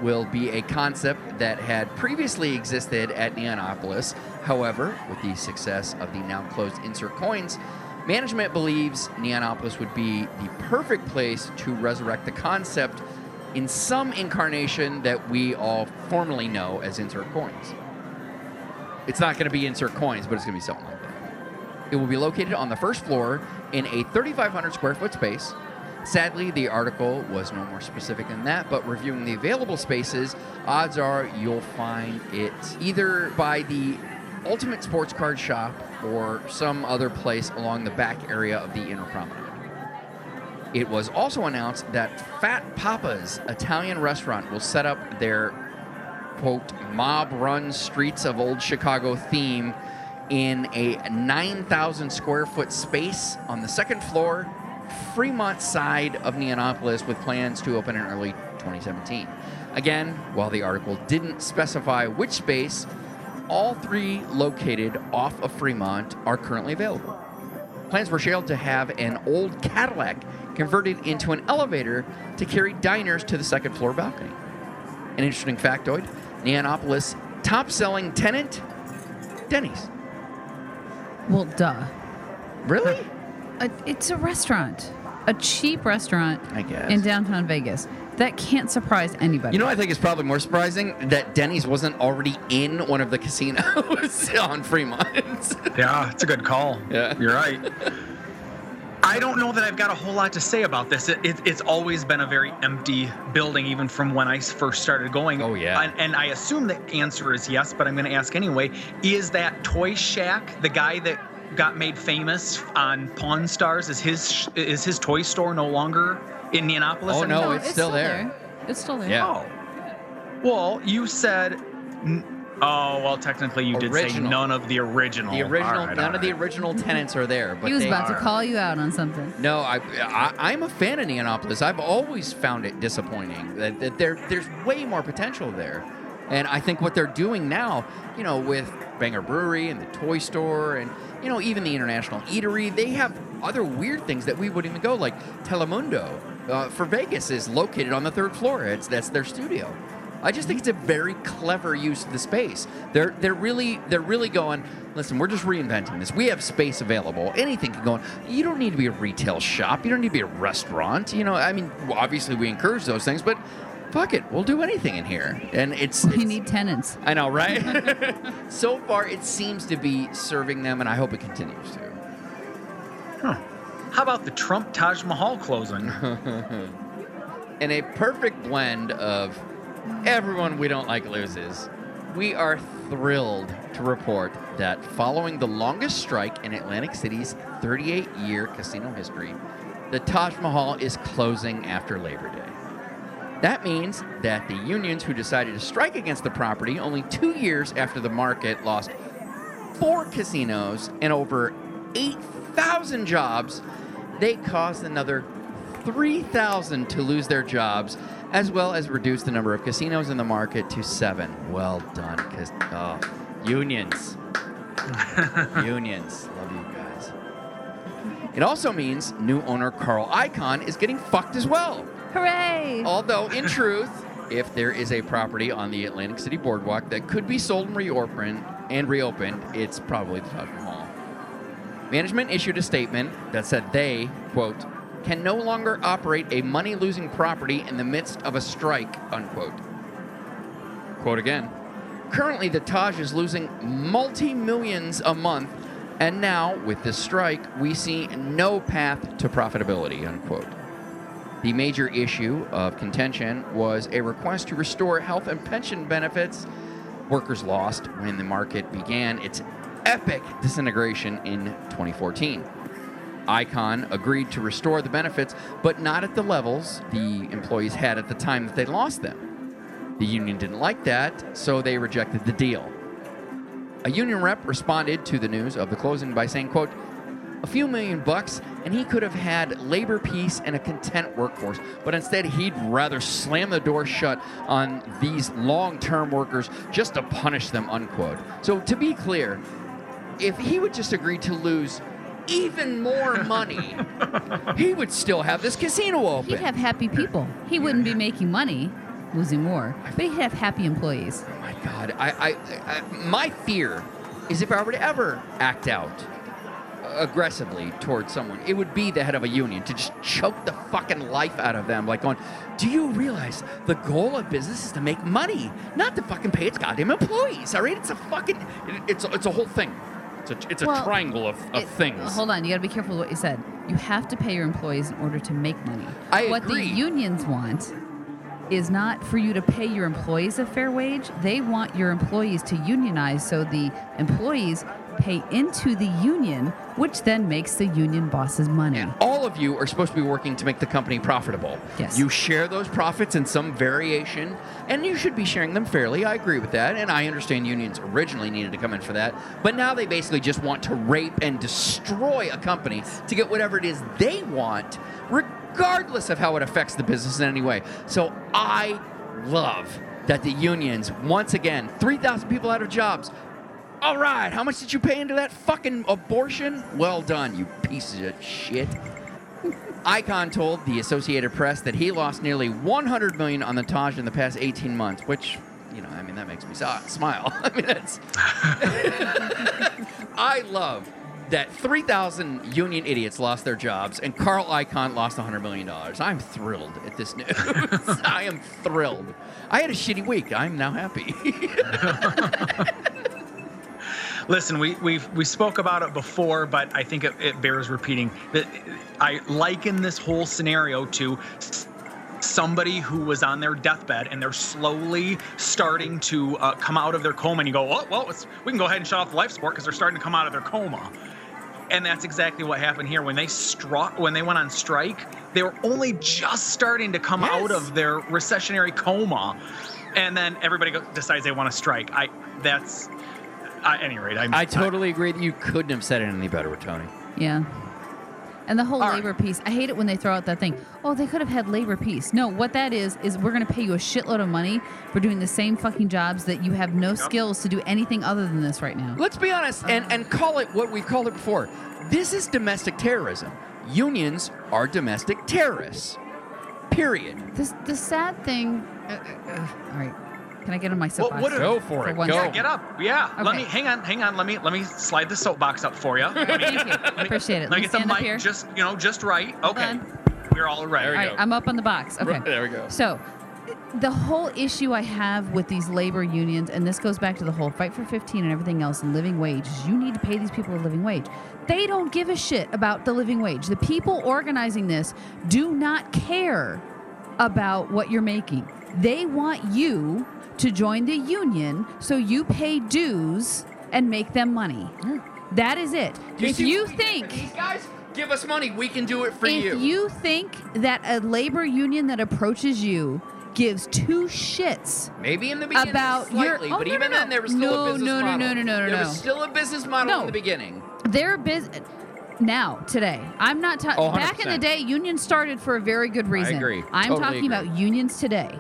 Speaker 8: will be a concept that had previously existed at Neonopolis. However, with the success of the now closed Insert Coins, management believes Neonopolis would be the perfect place to resurrect the concept in some incarnation that we all formally know as Insert Coins. It's not going to be Insert Coins, but it's going to be something like that. It will be located on the first floor in a 3,500 square foot space. Sadly, the article was no more specific than that, but reviewing the available spaces, odds are you'll find it either by the Ultimate Sports Card Shop or some other place along the back area of the inner promenade. It was also announced that Fat Papa's Italian restaurant will set up their quote mob run streets of old Chicago theme in a 9,000 square foot space on the second floor, Fremont side of Neonopolis, with plans to open in early 2017. Again, while the article didn't specify which space, all three located off of Fremont are currently available. Plans were shared to have an old Cadillac converted into an elevator to carry diners to the second floor balcony. An interesting factoid Neonopolis' top selling tenant, Denny's.
Speaker 6: Well, duh.
Speaker 8: Really?
Speaker 6: Uh, it's a restaurant, a cheap restaurant
Speaker 8: I guess.
Speaker 6: in downtown Vegas. That can't surprise anybody.
Speaker 8: You know, what I think it's probably more surprising that Denny's wasn't already in one of the casinos <laughs> on Fremont.
Speaker 1: Yeah, it's a good call.
Speaker 8: Yeah.
Speaker 1: You're right. I don't know that I've got a whole lot to say about this. It, it, it's always been a very empty building, even from when I first started going.
Speaker 8: Oh, yeah.
Speaker 1: And, and I assume the answer is yes, but I'm going to ask anyway. Is that Toy Shack the guy that got made famous on Pawn Stars? Is his is his toy store no longer in Neonopolis?
Speaker 8: Oh, no,
Speaker 1: anymore?
Speaker 8: it's still there.
Speaker 6: It's still there.
Speaker 8: Yeah.
Speaker 1: Oh. Well, you said. Oh well, technically you did say none of the original.
Speaker 8: The original,
Speaker 1: All right,
Speaker 8: none
Speaker 1: all
Speaker 8: of the original tenants are there. But
Speaker 6: he was
Speaker 8: they
Speaker 6: about
Speaker 8: are.
Speaker 6: to call you out on something.
Speaker 8: No, I, I I'm a fan of Neonopolis. I've always found it disappointing that, that there there's way more potential there, and I think what they're doing now, you know, with Banger Brewery and the toy store, and you know even the International Eatery, they have other weird things that we wouldn't even go like Telemundo uh, for Vegas is located on the third floor. It's that's their studio. I just think it's a very clever use of the space. They're they're really they're really going. Listen, we're just reinventing this. We have space available. Anything can go on. You don't need to be a retail shop. You don't need to be a restaurant. You know, I mean, obviously we encourage those things, but fuck it, we'll do anything in here. And it's,
Speaker 6: We
Speaker 8: it's
Speaker 6: need tenants.
Speaker 8: I know, right? <laughs> so far, it seems to be serving them, and I hope it continues to. Huh.
Speaker 1: How about the Trump Taj Mahal closing? <laughs>
Speaker 8: in a perfect blend of everyone we don't like loses, we are thrilled to report that following the longest strike in Atlantic City's 38 year casino history, the Taj Mahal is closing after Labor Day. That means that the unions who decided to strike against the property only two years after the market lost four casinos and over 8,000 jobs, they caused another 3,000 to lose their jobs, as well as reduce the number of casinos in the market to seven. Well done, oh, unions. <laughs> unions. Love you guys. It also means new owner Carl Icahn is getting fucked as well.
Speaker 6: Hooray!
Speaker 8: Although, in truth, if there is a property on the Atlantic City Boardwalk that could be sold and reopened, and reopened, it's probably the Taj Mahal. Management issued a statement that said they, quote, can no longer operate a money losing property in the midst of a strike, unquote. Quote again. Currently, the Taj is losing multi millions a month, and now, with this strike, we see no path to profitability, unquote. The major issue of contention was a request to restore health and pension benefits workers lost when the market began its epic disintegration in 2014. Icahn agreed to restore the benefits, but not at the levels the employees had at the time that they lost them. The union didn't like that, so they rejected the deal. A union rep responded to the news of the closing by saying, quote, a few million bucks and he could have had labor peace and a content workforce but instead he'd rather slam the door shut on these long-term workers just to punish them unquote so to be clear if he would just agree to lose even more money <laughs> he would still have this casino open
Speaker 6: He'd have happy people. He wouldn't be making money. losing more, but he'd have happy employees.
Speaker 8: Oh my God, I, I, I, my fear is if I were to ever act out aggressively towards someone, it would be the head of a union to just choke the fucking life out of them, like going, "Do you realize the goal of business is to make money, not to fucking pay its goddamn employees? All right, it's a fucking, it, it's a, it's a whole thing. It's a, it's a
Speaker 6: Well,
Speaker 8: triangle of, of
Speaker 6: It-
Speaker 8: things.
Speaker 6: Hold on, you got to be careful with what you said. You have to pay your employees in order to make money.
Speaker 8: I
Speaker 6: what
Speaker 8: agree.
Speaker 6: the unions want is not for you to pay your employees a fair wage. They want your employees to unionize so the employees pay into the union, which then makes the union bosses money.
Speaker 8: And all of you are supposed to be working to make the company profitable.
Speaker 6: Yes.
Speaker 8: You share those profits in some variation, and you should be sharing them fairly. I agree with that, and I understand unions originally needed to come in for that, but now they basically just want to rape and destroy a company to get whatever it is they want, regardless of how it affects the business in any way. So I love that the unions, once again, 3,000 people out of jobs. All right, how much did you pay into that fucking abortion? Well done, you pieces of shit. Icahn told the Associated Press that he lost nearly 100 million on the Taj in the past 18 months, which, you know, I mean, that makes me smile. <laughs> I mean, that's. <laughs> I love that 3,000 union idiots lost their jobs and Carl Icahn lost 100 million dollars. I'm thrilled at this <laughs> news. I am thrilled. I had a shitty week. I'm now happy.
Speaker 1: Listen, we we we spoke about it before, but I think it, it bears repeating. That I liken this whole scenario to somebody who was on their deathbed and they're slowly starting to uh, come out of their coma, and you go, "Oh, well, it's, we can go ahead and shut off the life support because they're starting to come out of their coma." And that's exactly what happened here when they struck when they went on strike. They were only just starting to come out of their recessionary coma, and then everybody go, decides they want to strike. I that's at any rate. I'm,
Speaker 8: I totally agree that you couldn't have said it any better, with Tony.
Speaker 6: Yeah. And the whole
Speaker 1: All right.
Speaker 6: labor piece, I hate it when they throw out that thing. Oh, they could have had labor peace. No, what that is is we're going to pay you a shitload of money for doing the same fucking jobs that you have no skills to do anything other than this right now.
Speaker 8: Let's be honest and, and call it what we've called it before. This is domestic terrorism. Unions are domestic terrorists. Period.
Speaker 6: This the sad thing. Uh, uh, uh, all right, can I get on my
Speaker 1: Well,
Speaker 6: soapbox?
Speaker 1: what if-
Speaker 8: Go for it.
Speaker 6: one
Speaker 8: Go.
Speaker 1: Yeah,
Speaker 6: second?
Speaker 1: get up. Yeah. Let me hang on, hang on. Let me let me slide the soapbox up for <laughs> you. Let me,
Speaker 6: Thank you. Appreciate it.
Speaker 1: let me get the
Speaker 6: stand up
Speaker 1: mic
Speaker 6: here.
Speaker 1: just you know just right.
Speaker 6: Hold
Speaker 1: okay.
Speaker 6: on.
Speaker 1: We're all ready.
Speaker 8: There
Speaker 6: All
Speaker 8: we
Speaker 6: right,
Speaker 8: go.
Speaker 6: I'm up on the box. <laughs> Okay.
Speaker 8: There we go.
Speaker 6: So, the whole issue I have with these labor unions, and this goes back to the whole fight for 15 and everything else and living wage, is you need to pay these people a living wage. They don't give a shit about the living wage. The people organizing this do not care about what you're making. They want you to join the union so you pay dues and make them money. That is it.
Speaker 8: Do
Speaker 6: if you
Speaker 8: what we did
Speaker 6: think
Speaker 8: these guys give us money, we can do it for
Speaker 6: if
Speaker 8: you.
Speaker 6: If you think that a labor union that approaches you gives two shits
Speaker 8: Maybe in the beginning
Speaker 6: About your-
Speaker 8: slightly,
Speaker 6: oh,
Speaker 8: but
Speaker 6: no,
Speaker 8: even
Speaker 6: no,
Speaker 8: then there was still
Speaker 6: No,
Speaker 8: a business model.
Speaker 6: no, no,
Speaker 8: model.
Speaker 6: no, no, no,
Speaker 8: There
Speaker 6: no.
Speaker 8: was still a business model
Speaker 6: No.
Speaker 8: in the beginning.
Speaker 6: their business now today i'm not talking
Speaker 8: Oh,
Speaker 6: back in the day unions started for a very good reason I
Speaker 8: agree.
Speaker 6: i'm
Speaker 8: Totally
Speaker 6: talking
Speaker 8: agree.
Speaker 6: about unions today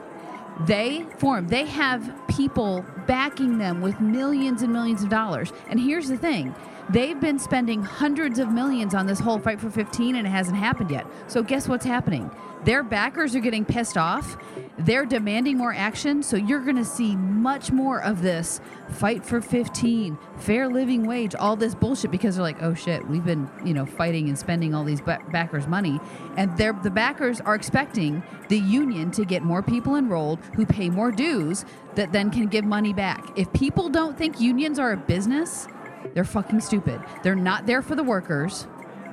Speaker 6: they form they have people backing them with millions and millions of dollars. And here's the thing they've been spending hundreds of millions on this whole fight for 15 and it hasn't happened yet. So guess what's happening? Their backers are getting pissed off. They're demanding more action. So you're going to see much more of this fight for 15 fair living wage all this bullshit because they're like oh shit we've been you know fighting and spending all these backers money. And they're the backers are expecting the union to get more people enrolled who pay more dues that then can give money back. If people don't think unions are a business they're fucking stupid. They're not there for the workers.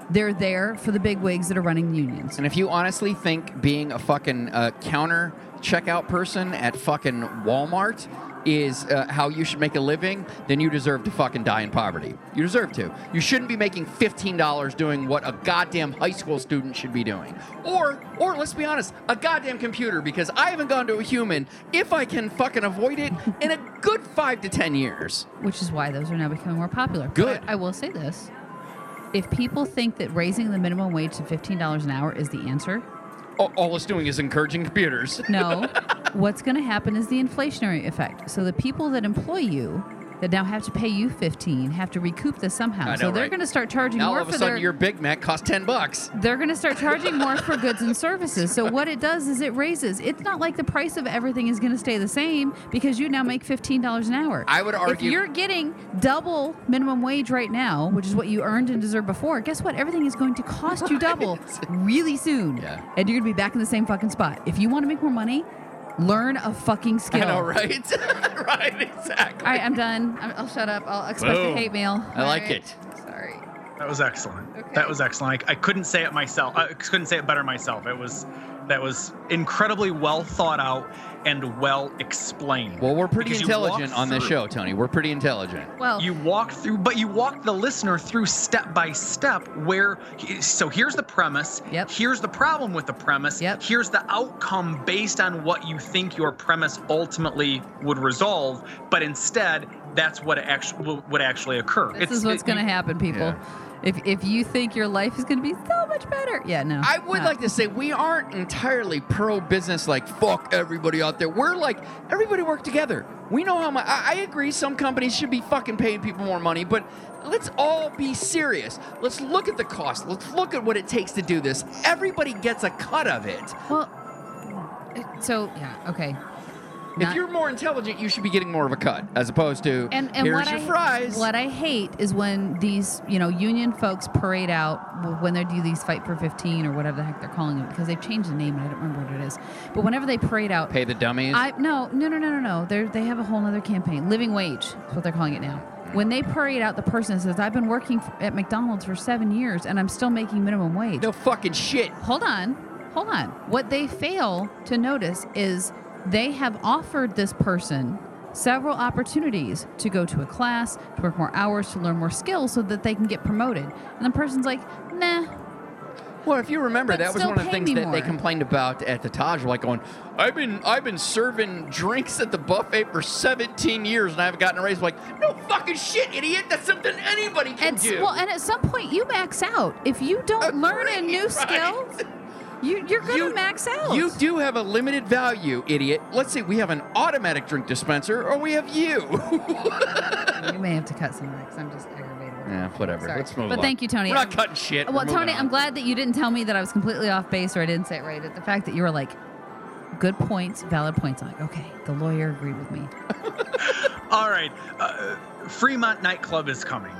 Speaker 6: They're there for the big wigs that are running unions.
Speaker 8: And if you honestly think being a fucking uh, counter checkout person at fucking Walmart is uh, how you should make a living, then you deserve to fucking die in poverty. You deserve to. You shouldn't be making $15 doing what a goddamn high school student should be doing. Or, or let's be honest, a goddamn computer because I haven't gone to a human if I can fucking avoid it in a good five to ten years.
Speaker 6: which is why those are now becoming more popular.
Speaker 8: Good.
Speaker 6: I, I will say this: if people think that raising the minimum wage to fifteen dollars an hour is the answer,
Speaker 8: All, it's doing is encouraging computers.
Speaker 6: no. <laughs> what's going to happen is the inflationary effect. So the people that employ you that now have to pay you 15 have to recoup this somehow.
Speaker 8: I
Speaker 6: so they're
Speaker 8: right?
Speaker 6: going to start charging
Speaker 8: Now
Speaker 6: more
Speaker 8: all of a sudden
Speaker 6: their
Speaker 8: your Big Mac costs ten bucks.
Speaker 6: they're going to start charging more for <laughs> goods and services. So what it does is it raises. It's not like the price of everything is going to stay the same because you now make fifteen dollars an hour.
Speaker 8: I would argue if
Speaker 6: you're getting double minimum wage right now, which is what you earned and deserved before. Guess what? Everything is going to cost you <laughs> double really soon,
Speaker 8: Yeah.
Speaker 6: and you're going to be back in the same fucking spot. If you want to make more money, learn a fucking skill.
Speaker 8: I know, right? <laughs> right, exactly.
Speaker 6: All right, I'm done. I'm, I'll shut up. I'll expect
Speaker 8: Boom.
Speaker 6: the hate mail.
Speaker 8: I like
Speaker 6: All right.
Speaker 8: it.
Speaker 6: Sorry.
Speaker 1: That was excellent.
Speaker 6: Okay.
Speaker 1: That was excellent. I, I couldn't say it myself. I couldn't say it better myself. It was that was incredibly well thought out and well explained.
Speaker 8: Well, we're pretty
Speaker 1: Because
Speaker 8: intelligent on this show, Tony. We're pretty intelligent.
Speaker 6: Well,
Speaker 1: You walk through, but you walk the listener through step by step. Where so here's the premise.
Speaker 6: Yep.
Speaker 1: Here's the problem with the premise.
Speaker 6: Yep.
Speaker 1: Here's the outcome based on what you think your premise ultimately would resolve. But instead, that's what actually would actually occur.
Speaker 6: This is what's going to happen, people.
Speaker 8: Yeah.
Speaker 6: If if you think your life is going to be so much better, yeah, no.
Speaker 8: I would like to say we aren't entirely pro business, like fuck everybody out there. We're like everybody work together. We know how much. I, I agree. Some companies should be fucking paying people more money, but let's all be serious. Let's look at the cost. Let's look at what it takes to do this. Everybody gets a cut of it.
Speaker 6: Well, so yeah, okay.
Speaker 8: If you're more intelligent, you should be getting more of a cut, as opposed to
Speaker 6: and, and
Speaker 8: here's
Speaker 6: what
Speaker 8: your
Speaker 6: I,
Speaker 8: fries.
Speaker 6: What I hate is when these, you know, union folks parade out when they do these fight for 15 or whatever the heck they're calling it because they've changed the name and I don't remember what it is. But whenever they parade out,
Speaker 8: Pay the dummies.
Speaker 6: I no no no no no no. They they have a whole other campaign. Living wage is what they're calling it now. Mm. When they parade out the person that says, "I've been working at McDonald's for seven years and I'm still making minimum wage."
Speaker 8: no fucking shit.
Speaker 6: Hold on, hold on. What they fail to notice is they have offered this person several opportunities to go to a class, to work more hours, to learn more skills, so that they can get promoted. And the person's like, "Nah."
Speaker 8: Well, if you remember, that was one of the things that they complained about at the Taj, like going, "I've been I've been serving drinks at the buffet for 17 years and I haven't gotten a raise." Like, no fucking shit, idiot. That's something anybody can
Speaker 6: s-
Speaker 8: do.
Speaker 6: well, and at some point you max out. If you don't learn a new <laughs>
Speaker 8: right.
Speaker 6: skill, you, you're gonna
Speaker 8: You-
Speaker 6: max out.
Speaker 8: You do have a limited value, idiot. Let's say we have an automatic drink dispenser, or we have you. <laughs>
Speaker 6: You may have to cut some of that 'cause I'm just aggravated.
Speaker 8: yeah, whatever.
Speaker 6: Sorry.
Speaker 8: Let's move
Speaker 6: But
Speaker 8: on.
Speaker 6: thank you, Tony.
Speaker 8: We're not cutting shit.
Speaker 6: Well,
Speaker 8: We're moving
Speaker 6: Tony,
Speaker 8: on.
Speaker 6: I'm glad that you didn't tell me that I was completely off base or I didn't say it right. The fact that you were like, good points, valid points. I'm like, okay, the lawyer agreed with me. <laughs>
Speaker 1: All right. Uh, Fremont nightclub is coming.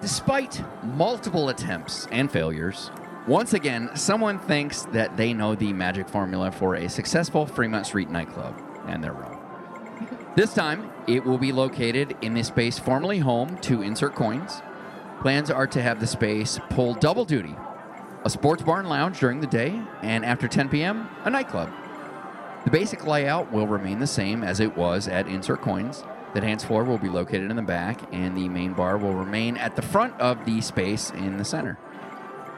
Speaker 8: Despite multiple attempts and failures, once again, someone thinks that they know the magic formula for a successful Fremont Street nightclub, and they're wrong. This time, it will be located in the space formerly home to Insert Coins. Plans are to have the space pull double duty a sports bar and lounge during the day, and after 10 p.m., a nightclub. The basic layout will remain the same as it was at Insert Coins. The dance floor will be located in the back, and the main bar will remain at the front of the space in the center.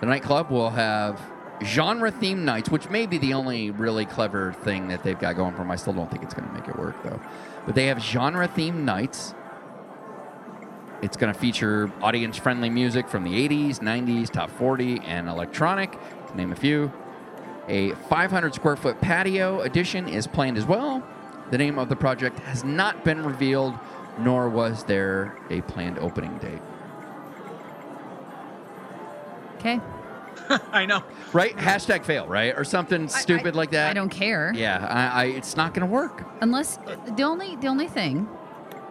Speaker 8: The nightclub will have genre themed nights, which may be the only really clever thing that they've got going for them. I still don't think it's going to make it work, though. But they have genre themed nights. It's going to feature audience friendly music from the 80s, 90s, top 40, and electronic, to name a few. A 500 square foot patio addition is planned as well. The name of the project has not been revealed, nor was there a planned opening date.
Speaker 6: Okay. <laughs>
Speaker 1: I know.
Speaker 8: Right? Hashtag fail, right? Or something stupid
Speaker 6: I-
Speaker 8: like that.
Speaker 6: I don't care.
Speaker 8: Yeah, I, I, it's not going to work.
Speaker 6: Unless the only the only thing.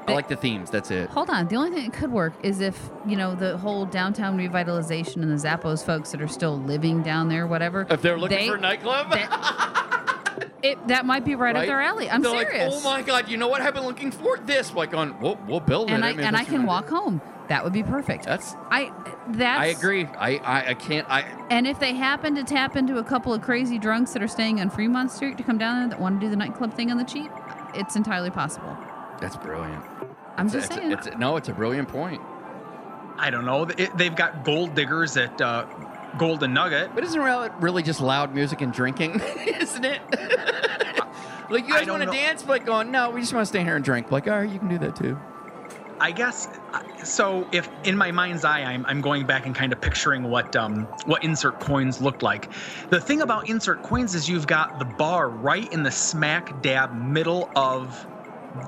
Speaker 8: I like the themes. That's it.
Speaker 6: Hold on. The only thing that could work is if you know the whole downtown revitalization and the Zappos folks that are still living down there, whatever.
Speaker 8: If they're looking
Speaker 6: they-
Speaker 8: for a nightclub,
Speaker 6: that, <laughs> it, that might be right, up their alley. I'm
Speaker 8: They're
Speaker 6: serious.
Speaker 8: Like, oh my god, you know what? I've been looking for this. Like on, we'll, we'll build
Speaker 6: and
Speaker 8: it.
Speaker 6: I
Speaker 8: mean,
Speaker 6: and I can walk home. That would be perfect.
Speaker 8: That's.
Speaker 6: I that's
Speaker 8: I agree. I, I, I can't. I.
Speaker 6: And if they happen to tap into a couple of crazy drunks that are staying on Fremont Street to come down there that want to do the nightclub thing on the cheap, it's entirely possible.
Speaker 8: That's brilliant.
Speaker 6: I'm
Speaker 8: It's a-
Speaker 6: just
Speaker 8: it's a-
Speaker 6: saying.
Speaker 8: It's, a- no, it's a brilliant point.
Speaker 1: I don't know. It, they've got gold diggers at uh, Golden Nugget.
Speaker 8: But isn't it really just loud music and drinking, <laughs> isn't it? like you guys want to
Speaker 1: know.
Speaker 8: dance, like going, no, we just want to stay here and drink. Like, all right, you can do that too.
Speaker 1: I guess so. If in my mind's eye, I'm, I'm going back and kind of picturing what um, what insert coins looked like. The thing about insert coins is you've got the bar right in the smack dab middle of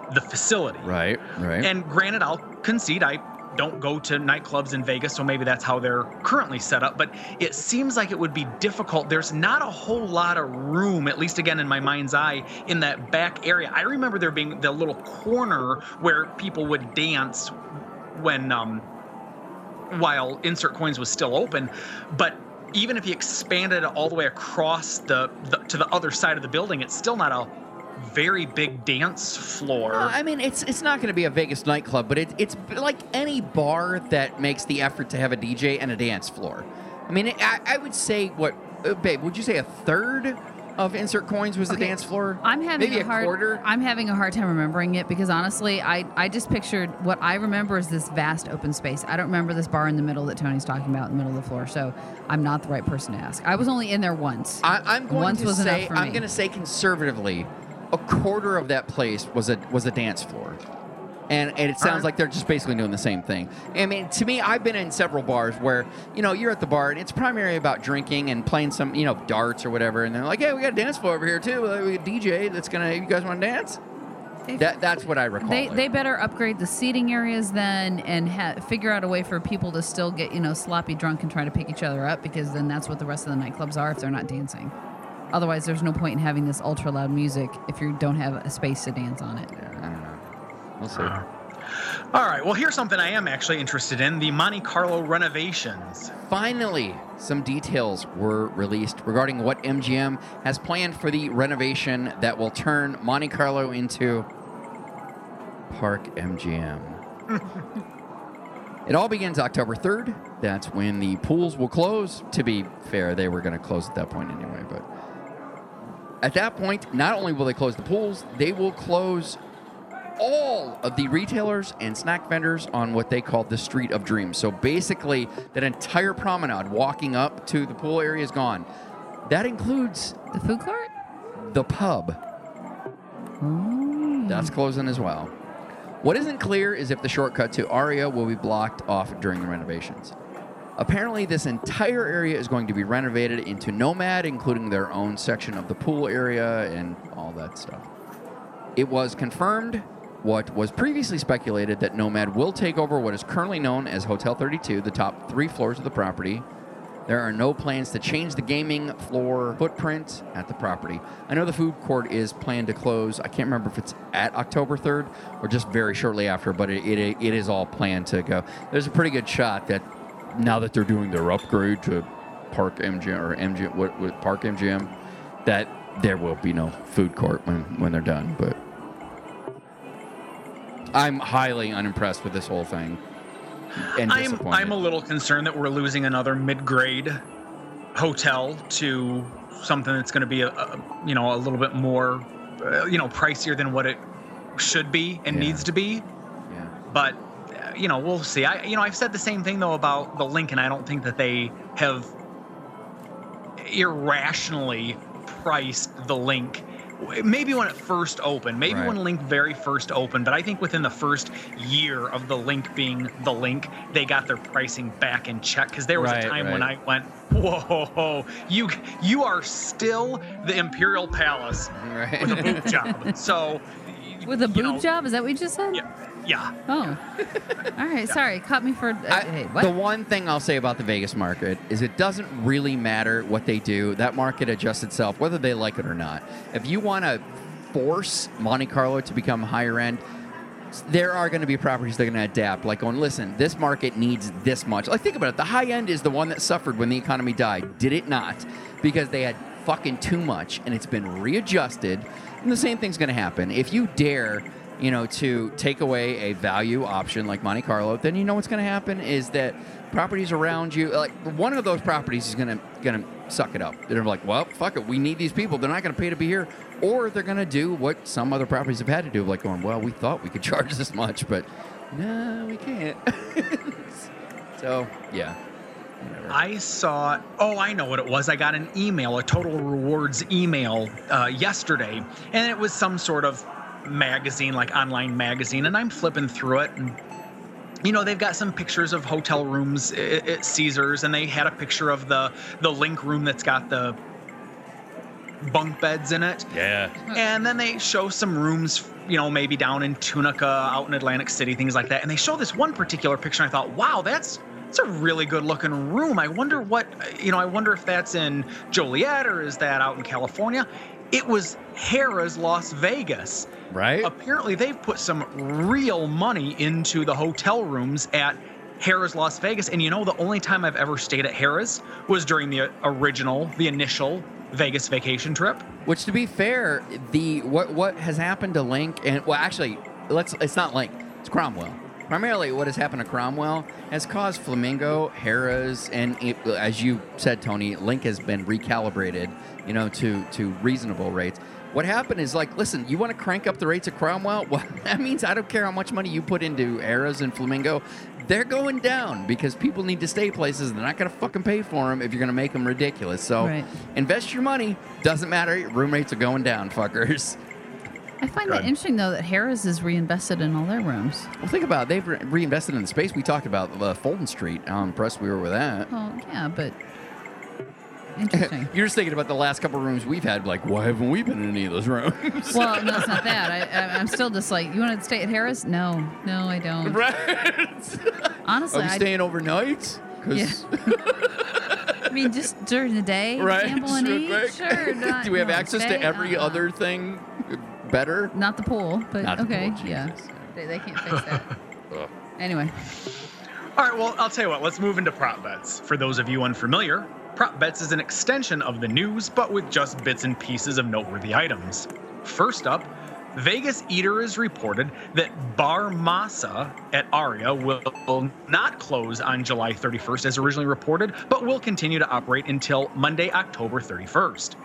Speaker 1: the facility.
Speaker 8: Right, right.
Speaker 1: And granted, I'll concede I don't go to nightclubs in Vegas, so maybe that's how they're currently set up. But it seems like it would be difficult. There's not a whole lot of room, at least again in my mind's eye, in that back area. I remember there being the little corner where people would dance when um while insert coins was still open, but even if you expanded it all the way across the, the to the other side of the building, it's still not a very big dance floor.
Speaker 8: Well, I mean, it's it's not going to be a Vegas nightclub, but it, it's like any bar that makes the effort to have a DJ and a dance floor. I mean, I, I would say what, uh, babe? Would you say a third of insert coins was the dance floor?
Speaker 6: I'm having
Speaker 8: maybe
Speaker 6: a hard.
Speaker 8: quarter.
Speaker 6: I'm having a hard time remembering it because honestly, I I just pictured what I remember is this vast open space. I don't remember this bar in the middle that Tony's talking about in the middle of the floor. So I'm not the right person to ask. I was only in there once.
Speaker 8: I, I'm going
Speaker 6: once
Speaker 8: to
Speaker 6: was
Speaker 8: say I'm going to say conservatively, a quarter of that place was a was a dance floor. And, and it sounds like they're just basically doing the same thing. I mean, to me, I've been in several bars where, you know, you're at the bar and it's primarily about drinking and playing some, you know, darts or whatever. And they're like, hey, we got a dance floor over here too. Uh, We got a DJ that's going to, you guys want to dance?
Speaker 6: They-
Speaker 8: That, that's what I recall.
Speaker 6: They, they better upgrade the seating areas then and ha- figure out a way for people to still get you know sloppy drunk and try to pick each other up because then that's what the rest of the nightclubs are if they're not dancing. Otherwise, there's no point in having this ultra loud music if you don't have a space to dance on it.
Speaker 8: I don't know. We'll see.
Speaker 1: All right. Well, here's something I am actually interested in: the Monte Carlo renovations.
Speaker 8: Finally, some details were released regarding what MGM has planned for the renovation that will turn Monte Carlo into Park MGM. <laughs> it all begins October 3rd. That's when the pools will close. To be fair, they were going to close at that point anyway, but at that point, not only will they close the pools, they will close all of the retailers and snack vendors on what they call the Street of Dreams. So basically, that entire promenade walking up to the pool area is gone. That includes
Speaker 6: The food court?
Speaker 8: the pub. That's closing as well. What isn't clear is if the shortcut to Aria will be blocked off during the renovations. Apparently, this entire area is going to be renovated into Nomad, including their own section of the pool area and all that stuff. It was confirmed what was previously speculated that Nomad will take over what is currently known as Hotel 32, the top three floors of the property. There are no plans to change the gaming floor footprint at the property. I know the food court is planned to close. I can't remember if it's at October 3rd or just very shortly after, but it, it, it is all planned to go. There's a pretty good shot that now that they're doing their upgrade to Park MGM or MGM, what, what Park MGM, that there will be no food court when, when they're done. But I'm highly unimpressed with this whole thing. And
Speaker 1: I'm. I'm a little concerned that we're losing another mid-grade hotel to something that's going to be a, a you know a little bit more uh, you know pricier than what it should be and
Speaker 8: Yeah.
Speaker 1: needs to be.
Speaker 8: yeah.
Speaker 1: But you know we'll see. I you know I've said the same thing though about the LINQ. I don't think that they have irrationally priced the LINQ. Maybe when it first opened, maybe
Speaker 8: Right.
Speaker 1: when LINQ very first opened, but I think within the first year of the LINQ being the LINQ, they got their pricing back in check. Because there was
Speaker 8: Right,
Speaker 1: a time when I went, "Whoa, you you are still the Imperial Palace
Speaker 8: Right.
Speaker 1: with a boob job." <laughs> So,
Speaker 6: With a
Speaker 1: you
Speaker 6: boob
Speaker 1: know,
Speaker 6: job? Is that what you just said?
Speaker 1: Yeah, yeah.
Speaker 6: Oh. All right. Sorry. Caught me for. Uh,
Speaker 8: I-
Speaker 6: hey, what?
Speaker 8: The one thing I'll say about the Vegas market is it doesn't really matter what they do. That market adjusts itself, whether they like it or not. If you want to force Monte Carlo to become higher end, there are going to be properties that are going to adapt. Like, going, listen, this market needs this much. Like, think about it. The high end is the one that suffered when the economy died, did it not? Because they had fucking too much and it's been readjusted. And the same thing's going to happen. If you dare, you know, to take away a value option like Monte Carlo, then you know what's going to happen is that properties around you, like one of those properties is going to going to suck it up. They're like, well, fuck it, we need these people. They're not going to pay to be here, or they're going to do what some other properties have had to do, like going, well, we thought we could <laughs> charge this much, but no, we can't. <laughs> so yeah.
Speaker 1: I saw. Oh, I know what it was. I got an email, a Total Rewards email uh, yesterday, and it was some sort of magazine, like online magazine. And I'm flipping through it, and you know they've got some pictures of hotel rooms at, Caesars, and they had a picture of the the LINQ room that's got the bunk beds in it.
Speaker 8: yeah.
Speaker 1: And then they show some rooms you know, maybe down in Tunica, out in Atlantic City, things like that. And they show this one particular picture, and I thought, wow, that's it's a really good looking room. I wonder what, you know, I wonder if that's in Joliet or is that out in California? It was Harrah's Las Vegas.
Speaker 8: Right.
Speaker 1: Apparently, they've put some real money into the hotel rooms at Harrah's Las Vegas. And you know, the only time I've ever stayed at Harrah's was during the original, the initial Vegas vacation trip.
Speaker 8: Which, to be fair, the what what has happened to LINQ and well, actually, let's it's not LINQ, it's Cromwell. Primarily, what has happened to Cromwell has caused Flamingo, Harrah's, and it, as you said, Tony, LINQ has been recalibrated, you know, to to reasonable rates. What happened is like, listen, you want to crank up the rates of Cromwell? <laughs> Well, that means I don't care how much money you put into Harrah's and Flamingo, they're going down because people need to stay places. They're not going to fucking pay for them if you're going to make them ridiculous. So
Speaker 6: Right.
Speaker 8: invest your money. Doesn't matter. Room rates are going down, fuckers.
Speaker 6: I find that interesting though that Harrah's is reinvested in all their rooms.
Speaker 8: Well, think about it. They've re- reinvested in the space. We talked about uh, Fulton Street. How impressed we were with that.
Speaker 6: Well, yeah, but <laughs> interesting.
Speaker 8: You're just thinking about the last couple rooms we've had. Like, why haven't we been in any of those rooms?
Speaker 6: well, no, it's not <laughs> that. I, I, I'm still just like, you want to stay at Harrah's? No, no, I don't.
Speaker 8: right. <laughs>
Speaker 6: Honestly,
Speaker 8: Are we
Speaker 6: I,
Speaker 8: staying overnight?
Speaker 6: Yeah. I mean, just during the day,
Speaker 8: right.
Speaker 6: gamble
Speaker 8: just
Speaker 6: and
Speaker 8: real
Speaker 6: eat.
Speaker 8: quick.
Speaker 6: Sure. Not,
Speaker 8: Do we have
Speaker 6: no,
Speaker 8: access to every
Speaker 6: Uh-uh.
Speaker 8: other thing better?
Speaker 6: Not the pool, but
Speaker 8: Not the
Speaker 6: okay,
Speaker 8: pool,
Speaker 6: yeah. They, they can't fix that. <laughs> Anyway,
Speaker 1: All right, well, I'll tell you what, let's move into prop bets. For those of you unfamiliar, prop bets is an extension of the news, but with just bits and pieces of noteworthy items. First up, Vegas Eater is reported that Bar Masa at Aria will not close on July 31st as originally reported, but will continue to operate until Monday, October 31st.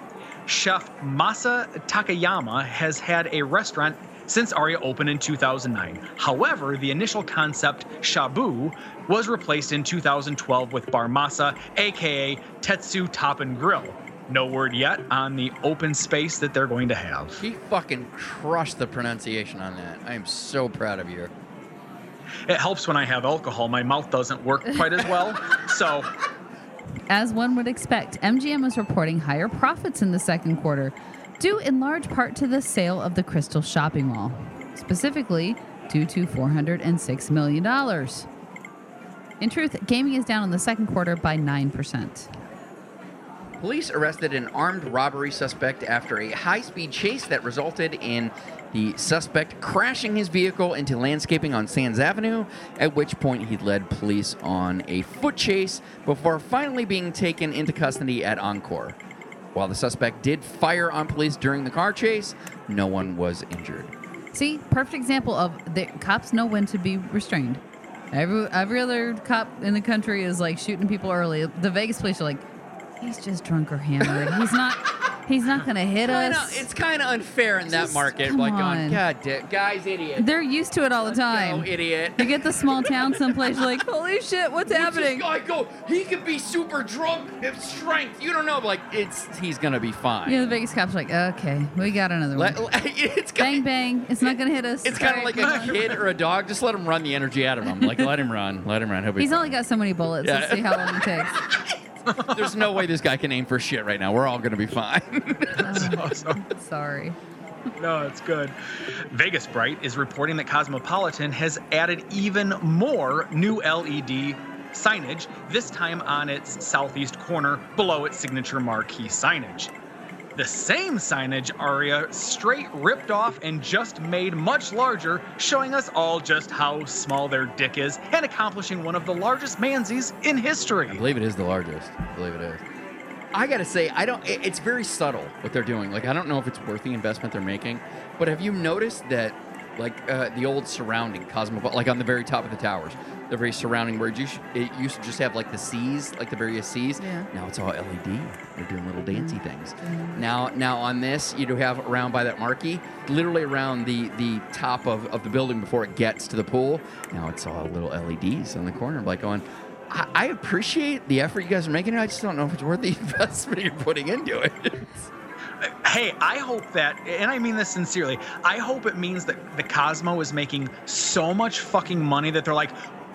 Speaker 1: Chef Masa Takayama has had a restaurant since Aria opened in 2009. However, the initial concept, Shabu, was replaced in 2012 with Bar Masa, aka Tetsu Top and Grill. No word yet on the open space that they're going to have.
Speaker 8: He fucking crushed the pronunciation on that. I am so proud of you.
Speaker 1: It helps when I have alcohol. My mouth doesn't work quite as well. <laughs> So,
Speaker 6: as one would expect, MGM is reporting higher profits in the second quarter, due in large part to the sale of the Crystal shopping mall, specifically due to $406 million. In truth, gaming is down in the second quarter by 9%.
Speaker 8: Police arrested an armed robbery suspect after a high speed chase that resulted in the suspect crashing his vehicle into landscaping on Sands Avenue, at which point he led police on a foot chase before finally being taken into custody at Encore. While the suspect did fire on police during the car chase, no one was injured.
Speaker 6: See, perfect example of the cops know when to be restrained. Every every other cop in the country is like shooting people early. The Vegas police are like, he's just drunk or hammered. He's not. He's not gonna hit
Speaker 8: Kinda,
Speaker 6: us.
Speaker 8: it's kind of unfair in that
Speaker 6: Just
Speaker 8: market.
Speaker 6: come
Speaker 8: Like, going,
Speaker 6: on.
Speaker 8: God, da- guys, idiot.
Speaker 6: They're used to it all the time.
Speaker 8: No, idiot.
Speaker 6: You get the small town someplace, you're like, holy <laughs> shit, what's happening?
Speaker 8: I go, oh, he could be super drunk, have strength. You don't know, like it's he's gonna be fine.
Speaker 6: Yeah, the Vegas cops like, okay, we got another one.
Speaker 8: Let- <laughs> it's
Speaker 6: bang bang, it's not gonna hit us.
Speaker 8: It's kind of like a kid or a dog. Just let him run the energy out of him. Like let him run, let him run. He'll be
Speaker 6: He's
Speaker 8: fine.
Speaker 6: only got so many bullets.
Speaker 8: Yeah.
Speaker 6: Let's see how long it takes. <laughs> <laughs>
Speaker 8: There's no way this guy can aim for shit right now. We're all gonna be fine. <laughs>
Speaker 1: Oh, awesome. <laughs>
Speaker 6: Sorry.
Speaker 1: No, it's good. Vegas Bright is reporting that Cosmopolitan has added even more new LED signage, this time on its southeast corner below its signature marquee signage. The same signage Aria straight ripped off and just made much larger, showing us all just how small their dick is and accomplishing one of the largest mansies in history.
Speaker 8: I believe it is the largest. I believe it is. I gotta say, I don't. It's very subtle what they're doing. Like I don't know if it's worth the investment they're making, but have you noticed that, like uh, the old surrounding Cosmopolitan, like on the very top of the towers, the very surrounding where it used, it used to just have like the C's, like the various C's.
Speaker 6: Yeah.
Speaker 8: Now it's all LED. They're doing little dancey things. Now, now on this, you do have around by that marquee, literally around the the top of, of the building before it gets to the pool. Now it's all little LEDs on the corner, like going. I, I appreciate the effort you guys are making. I just don't know if it's worth the <laughs> investment you're putting into it. <laughs>
Speaker 1: Hey, I hope that, and I mean this sincerely, I hope it means that the Cosmo is making so much fucking money that they're like,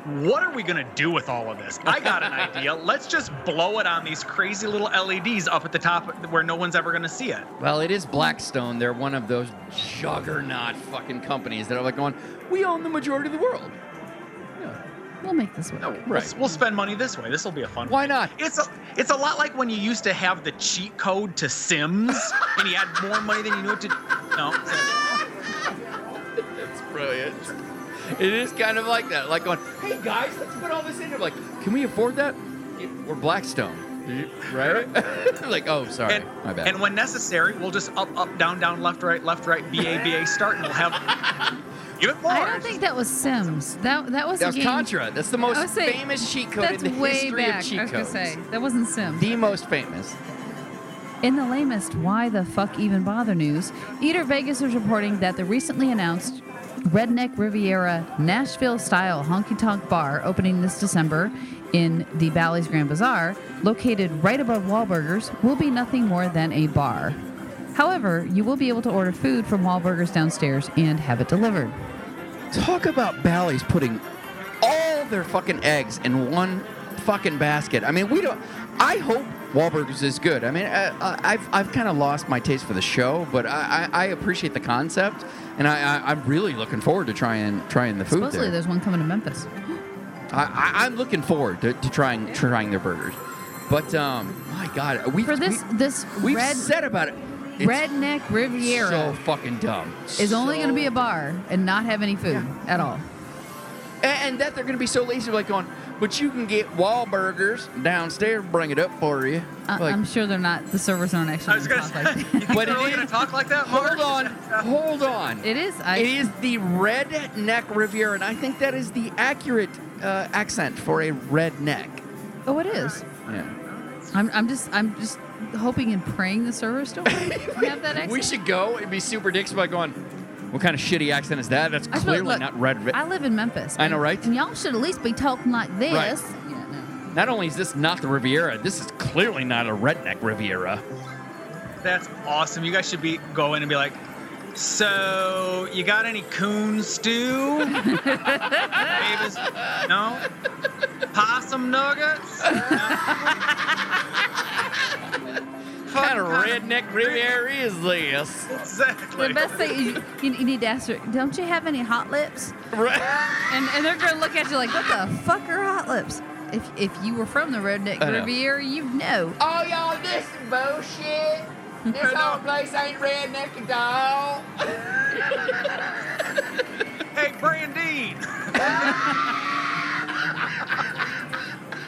Speaker 1: what are we going to do with all of this? I got an <laughs> idea. Let's just blow it on these crazy little LEDs up at the top where no one's ever going to see it.
Speaker 8: Well, it is Blackstone. They're one of those juggernaut fucking companies that are like going, we own the majority of the world.
Speaker 6: We'll make this work.
Speaker 1: No, we'll, we'll spend money this way. This will be a fun.
Speaker 8: Why not?
Speaker 1: It's a it's a lot like when you used to have the cheat code to Sims <laughs> and you had more money than you knew what to. No. <laughs>
Speaker 8: It's brilliant. It is kind of like that. Like going, hey guys, let's put all this in. I'm like, can we afford that? We're Blackstone. Right? <laughs> like, oh, sorry.
Speaker 1: And,
Speaker 8: My bad.
Speaker 1: and when necessary, we'll just up, up, down, down, left, right, left, right, BA, BA, start, and we'll have. Give it more.
Speaker 6: I don't think that was Sims. That that was
Speaker 8: that
Speaker 6: a
Speaker 8: was
Speaker 6: game.
Speaker 8: Contra. That's the most
Speaker 6: say
Speaker 8: famous cheat code
Speaker 6: That's
Speaker 8: in the
Speaker 6: way
Speaker 8: history
Speaker 6: back.
Speaker 8: of cheat
Speaker 6: I was gonna
Speaker 8: codes.
Speaker 6: say that wasn't Sims.
Speaker 8: The most famous.
Speaker 6: In the lamest why the fuck even bother news, Eater Vegas is reporting that the recently announced Redneck Riviera Nashville style honky tonk bar opening this December in the Bally's Grand Bazaar, located right above Wahlburgers, will be nothing more than a bar. However, you will be able to order food from Wahlburgers downstairs and have it delivered.
Speaker 8: Talk about Bally's putting all their fucking eggs in one fucking basket. I mean, we don't. I hope Wahlburgers is good. I mean, I, I- I've I've kind of lost my taste for the show, but I, I, I appreciate the concept, and I, I I'm really looking forward to trying trying the food
Speaker 6: Supposedly,
Speaker 8: there.
Speaker 6: there's one coming to Memphis.
Speaker 8: I, I, I'm looking forward to, to trying trying their burgers. But um, my God, we
Speaker 6: For this this
Speaker 8: we've
Speaker 6: red
Speaker 8: said about it.
Speaker 6: Redneck Riviera
Speaker 8: so fucking dumb.
Speaker 6: is only going to be a bar and not have any food at all.
Speaker 8: And, and that they're going to be so lazy, like going, but you can get Wahlburgers downstairs, bring it up for you.
Speaker 6: I-
Speaker 8: Like,
Speaker 6: I'm sure they're not. The servers aren't
Speaker 1: I
Speaker 6: actually
Speaker 1: was
Speaker 6: going
Speaker 1: gonna
Speaker 6: talk
Speaker 1: say,
Speaker 6: like
Speaker 1: you
Speaker 6: that. <laughs>
Speaker 1: think
Speaker 8: But
Speaker 1: they're really gonna talk like that?
Speaker 8: hold on, hold on.
Speaker 6: It is. I,
Speaker 8: It is the redneck Riviera, and I think that is the accurate uh, accent for a redneck.
Speaker 6: Oh, it is.
Speaker 8: Yeah.
Speaker 6: I'm, I'm just. I'm just hoping and praying the servers don't <laughs> have that accent.
Speaker 8: We should go and be super dicks by going. What kind of shitty accent is that? That's
Speaker 6: I feel-
Speaker 8: clearly
Speaker 6: look,
Speaker 8: not red.
Speaker 6: I live in Memphis.
Speaker 8: I know, right?
Speaker 6: And y'all should at least be talking like this.
Speaker 8: Right.
Speaker 6: Yeah, no.
Speaker 8: Not only is this not the Riviera, this is clearly not a redneck Riviera.
Speaker 1: That's awesome. You guys should be going and be like, so you got any coon stew? <laughs> Davis? No. Possum nuggets?
Speaker 8: What <laughs> kind of redneck Riviera is this?
Speaker 1: Exactly.
Speaker 6: The best thing is you, you, you need to ask her, don't you have any hot lips? And, and they're going to look at you like, what the fuck are hot lips? If, if you were from the Redneck
Speaker 8: I know.
Speaker 6: Riviera, you know.
Speaker 8: Oh, y'all, this bullshit. This <laughs> whole place ain't redneck at all. <laughs>
Speaker 1: Hey, Brandine. <laughs>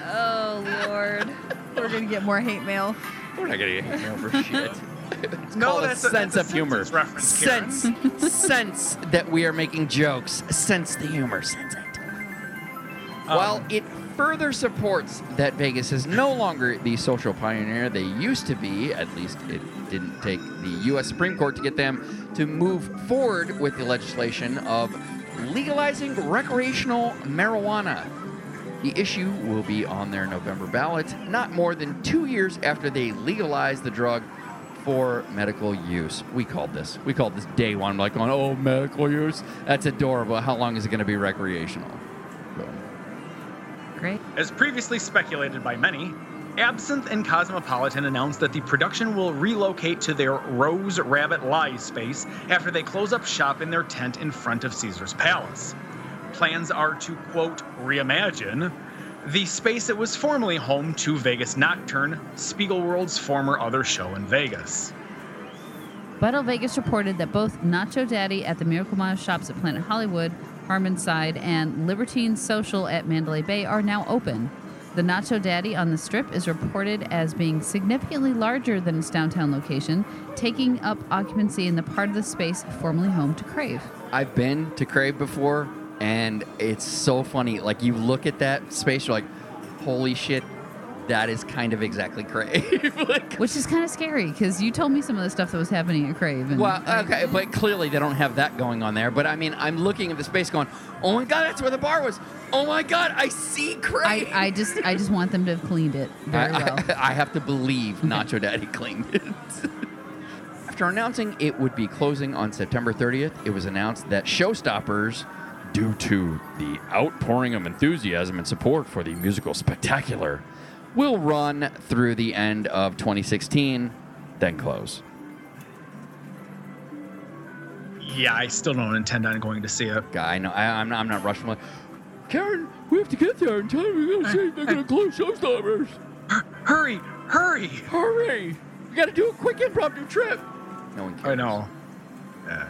Speaker 6: Oh, Lord. We're going to get more hate mail.
Speaker 8: We're not gonna get hate for shit. <laughs> It's
Speaker 1: No,
Speaker 8: called
Speaker 1: that's
Speaker 8: a
Speaker 1: a-
Speaker 8: sense
Speaker 1: that's a
Speaker 8: of humor.
Speaker 1: Simpsons reference, Karen.
Speaker 8: sense, sense that we are making jokes. Sense the humor. Sense it. Um, While it further supports that Vegas is no longer the social pioneer they used to be, at least it didn't take the U.S. Supreme Court to get them to move forward with the legislation of legalizing recreational marijuana. The issue will be on their November ballot, not more than two years after they legalized the drug for medical use. We called this. We called this day one. Like, going, oh, medical use? That's adorable. How long is it going to be recreational? So,
Speaker 6: Great.
Speaker 1: As previously speculated by many, Absinthe and Cosmopolitan announced that the production will relocate to their Rose Rabbit Lie space after they close up shop in their tent in front of Caesar's Palace. Plans are to, quote, reimagine the space that was formerly home to Vegas Nocturne, Spiegelworld's former other show in Vegas.
Speaker 6: Vital Vegas reported that both Nacho Daddy at the Miracle Mile shops at Planet Hollywood, Harmonside, and Libertine Social at Mandalay Bay are now open. The Nacho Daddy on the strip is reported as being significantly larger than its downtown location, taking up occupancy in the part of the space formerly home to Crave.
Speaker 8: I've been to Crave before, and it's so funny. Like, you look at that space, you're like, holy shit, that is kind of exactly Crave. <laughs> like,
Speaker 6: Which is kind of scary because you told me some of the stuff that was happening at Crave. And
Speaker 8: Well,
Speaker 6: I-
Speaker 8: okay, but clearly they don't have that going on there. But I mean, I'm looking at the space going, oh my god, that's where the bar was. Oh my god, I see
Speaker 6: I,
Speaker 8: Crave.
Speaker 6: I just I just want them to have cleaned it very
Speaker 8: I,
Speaker 6: well.
Speaker 8: I- <laughs> I have to believe Nacho Daddy cleaned it. <laughs> After announcing it would be closing on September 30th, it was announced that Showstoppers due to the outpouring of enthusiasm and support for the musical spectacular, will run through the end of 2016, then close.
Speaker 1: Yeah, I still don't intend on going to see it.
Speaker 8: Guy, I know I, I'm not. I'm not rushing. Like, Karen, we have to get there in time. We're gonna see they're gonna close showstoppers.
Speaker 1: Hurry, hurry!
Speaker 8: Hurry! We gotta do a quick impromptu trip. No one cares.
Speaker 1: I know. Yeah.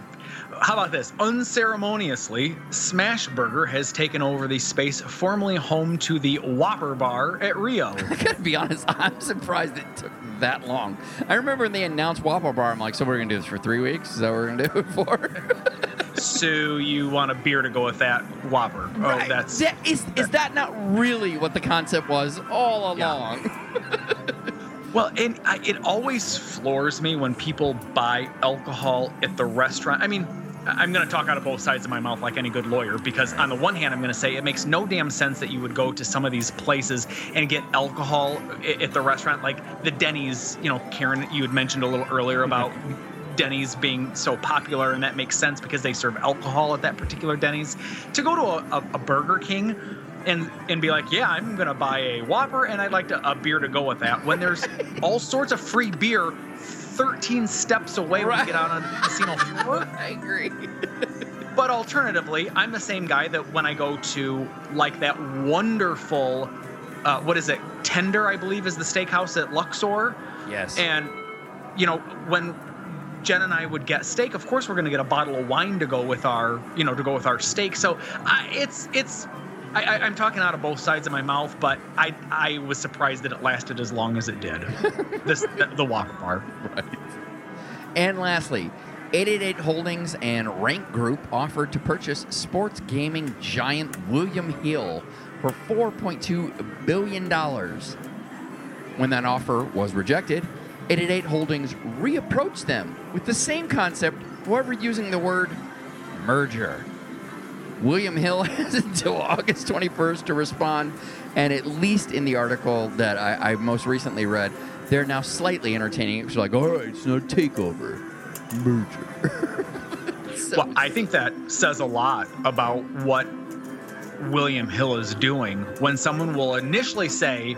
Speaker 1: How about this? Unceremoniously, Smashburger has taken over the space formerly home to the Whopper Bar at Rio. <laughs>
Speaker 8: I gotta be honest, I'm surprised it took that long. I remember when they announced Whopper Bar, I'm like, so we're gonna do this for three weeks? Is that what we're gonna do it for? <laughs>
Speaker 1: so you want a beer to go with that Whopper? Oh,
Speaker 8: Right.
Speaker 1: that's
Speaker 8: That- is, is that not really what the concept was all
Speaker 1: Yeah.
Speaker 8: along? <laughs>
Speaker 1: Well, and I, it always floors me when people buy alcohol at the restaurant. I mean, I'm going to talk out of both sides of my mouth like any good lawyer because, on the one hand, I'm going to say it makes no damn sense that you would go to some of these places and get alcohol at the restaurant, like the Denny's. You know, Karen, you had mentioned a little earlier mm-hmm. about. Denny's being so popular, and that makes sense because they serve alcohol at that particular Denny's. To go to a, a, a Burger King and and be like, yeah, I'm gonna buy a Whopper and I'd like to, a beer to go with that. When there's <laughs> all sorts of free beer, 13 steps away when you get out on the casino floor. <laughs>
Speaker 8: I agree.
Speaker 1: But alternatively, I'm the same guy that when I go to like that wonderful, uh, what is it, Tender, I believe, is the steakhouse at Luxor.
Speaker 8: Yes.
Speaker 1: And you know when Jen and I would get steak, of course we're going to get a bottle of wine to go with our, you know, to go with our steak. So I, it's it's. I, I, I'm talking out of both sides of my mouth, but I I was surprised that it lasted as long as it did. <laughs> this the, the Whopper bar.
Speaker 8: Right. And lastly, 888 Holdings and Rank Group offered to purchase sports gaming giant William Hill for $4.2 billion. When that offer was rejected, 888 Holdings reapproached them with the same concept, however, using the word merger. William Hill <laughs> has until August 21st to respond, and at least in the article that I, I most recently read, they're now slightly entertaining. It's like, all right, it's not a takeover, merger. <laughs> So-
Speaker 1: Well, I think that says a lot about what William Hill is doing when someone will initially say,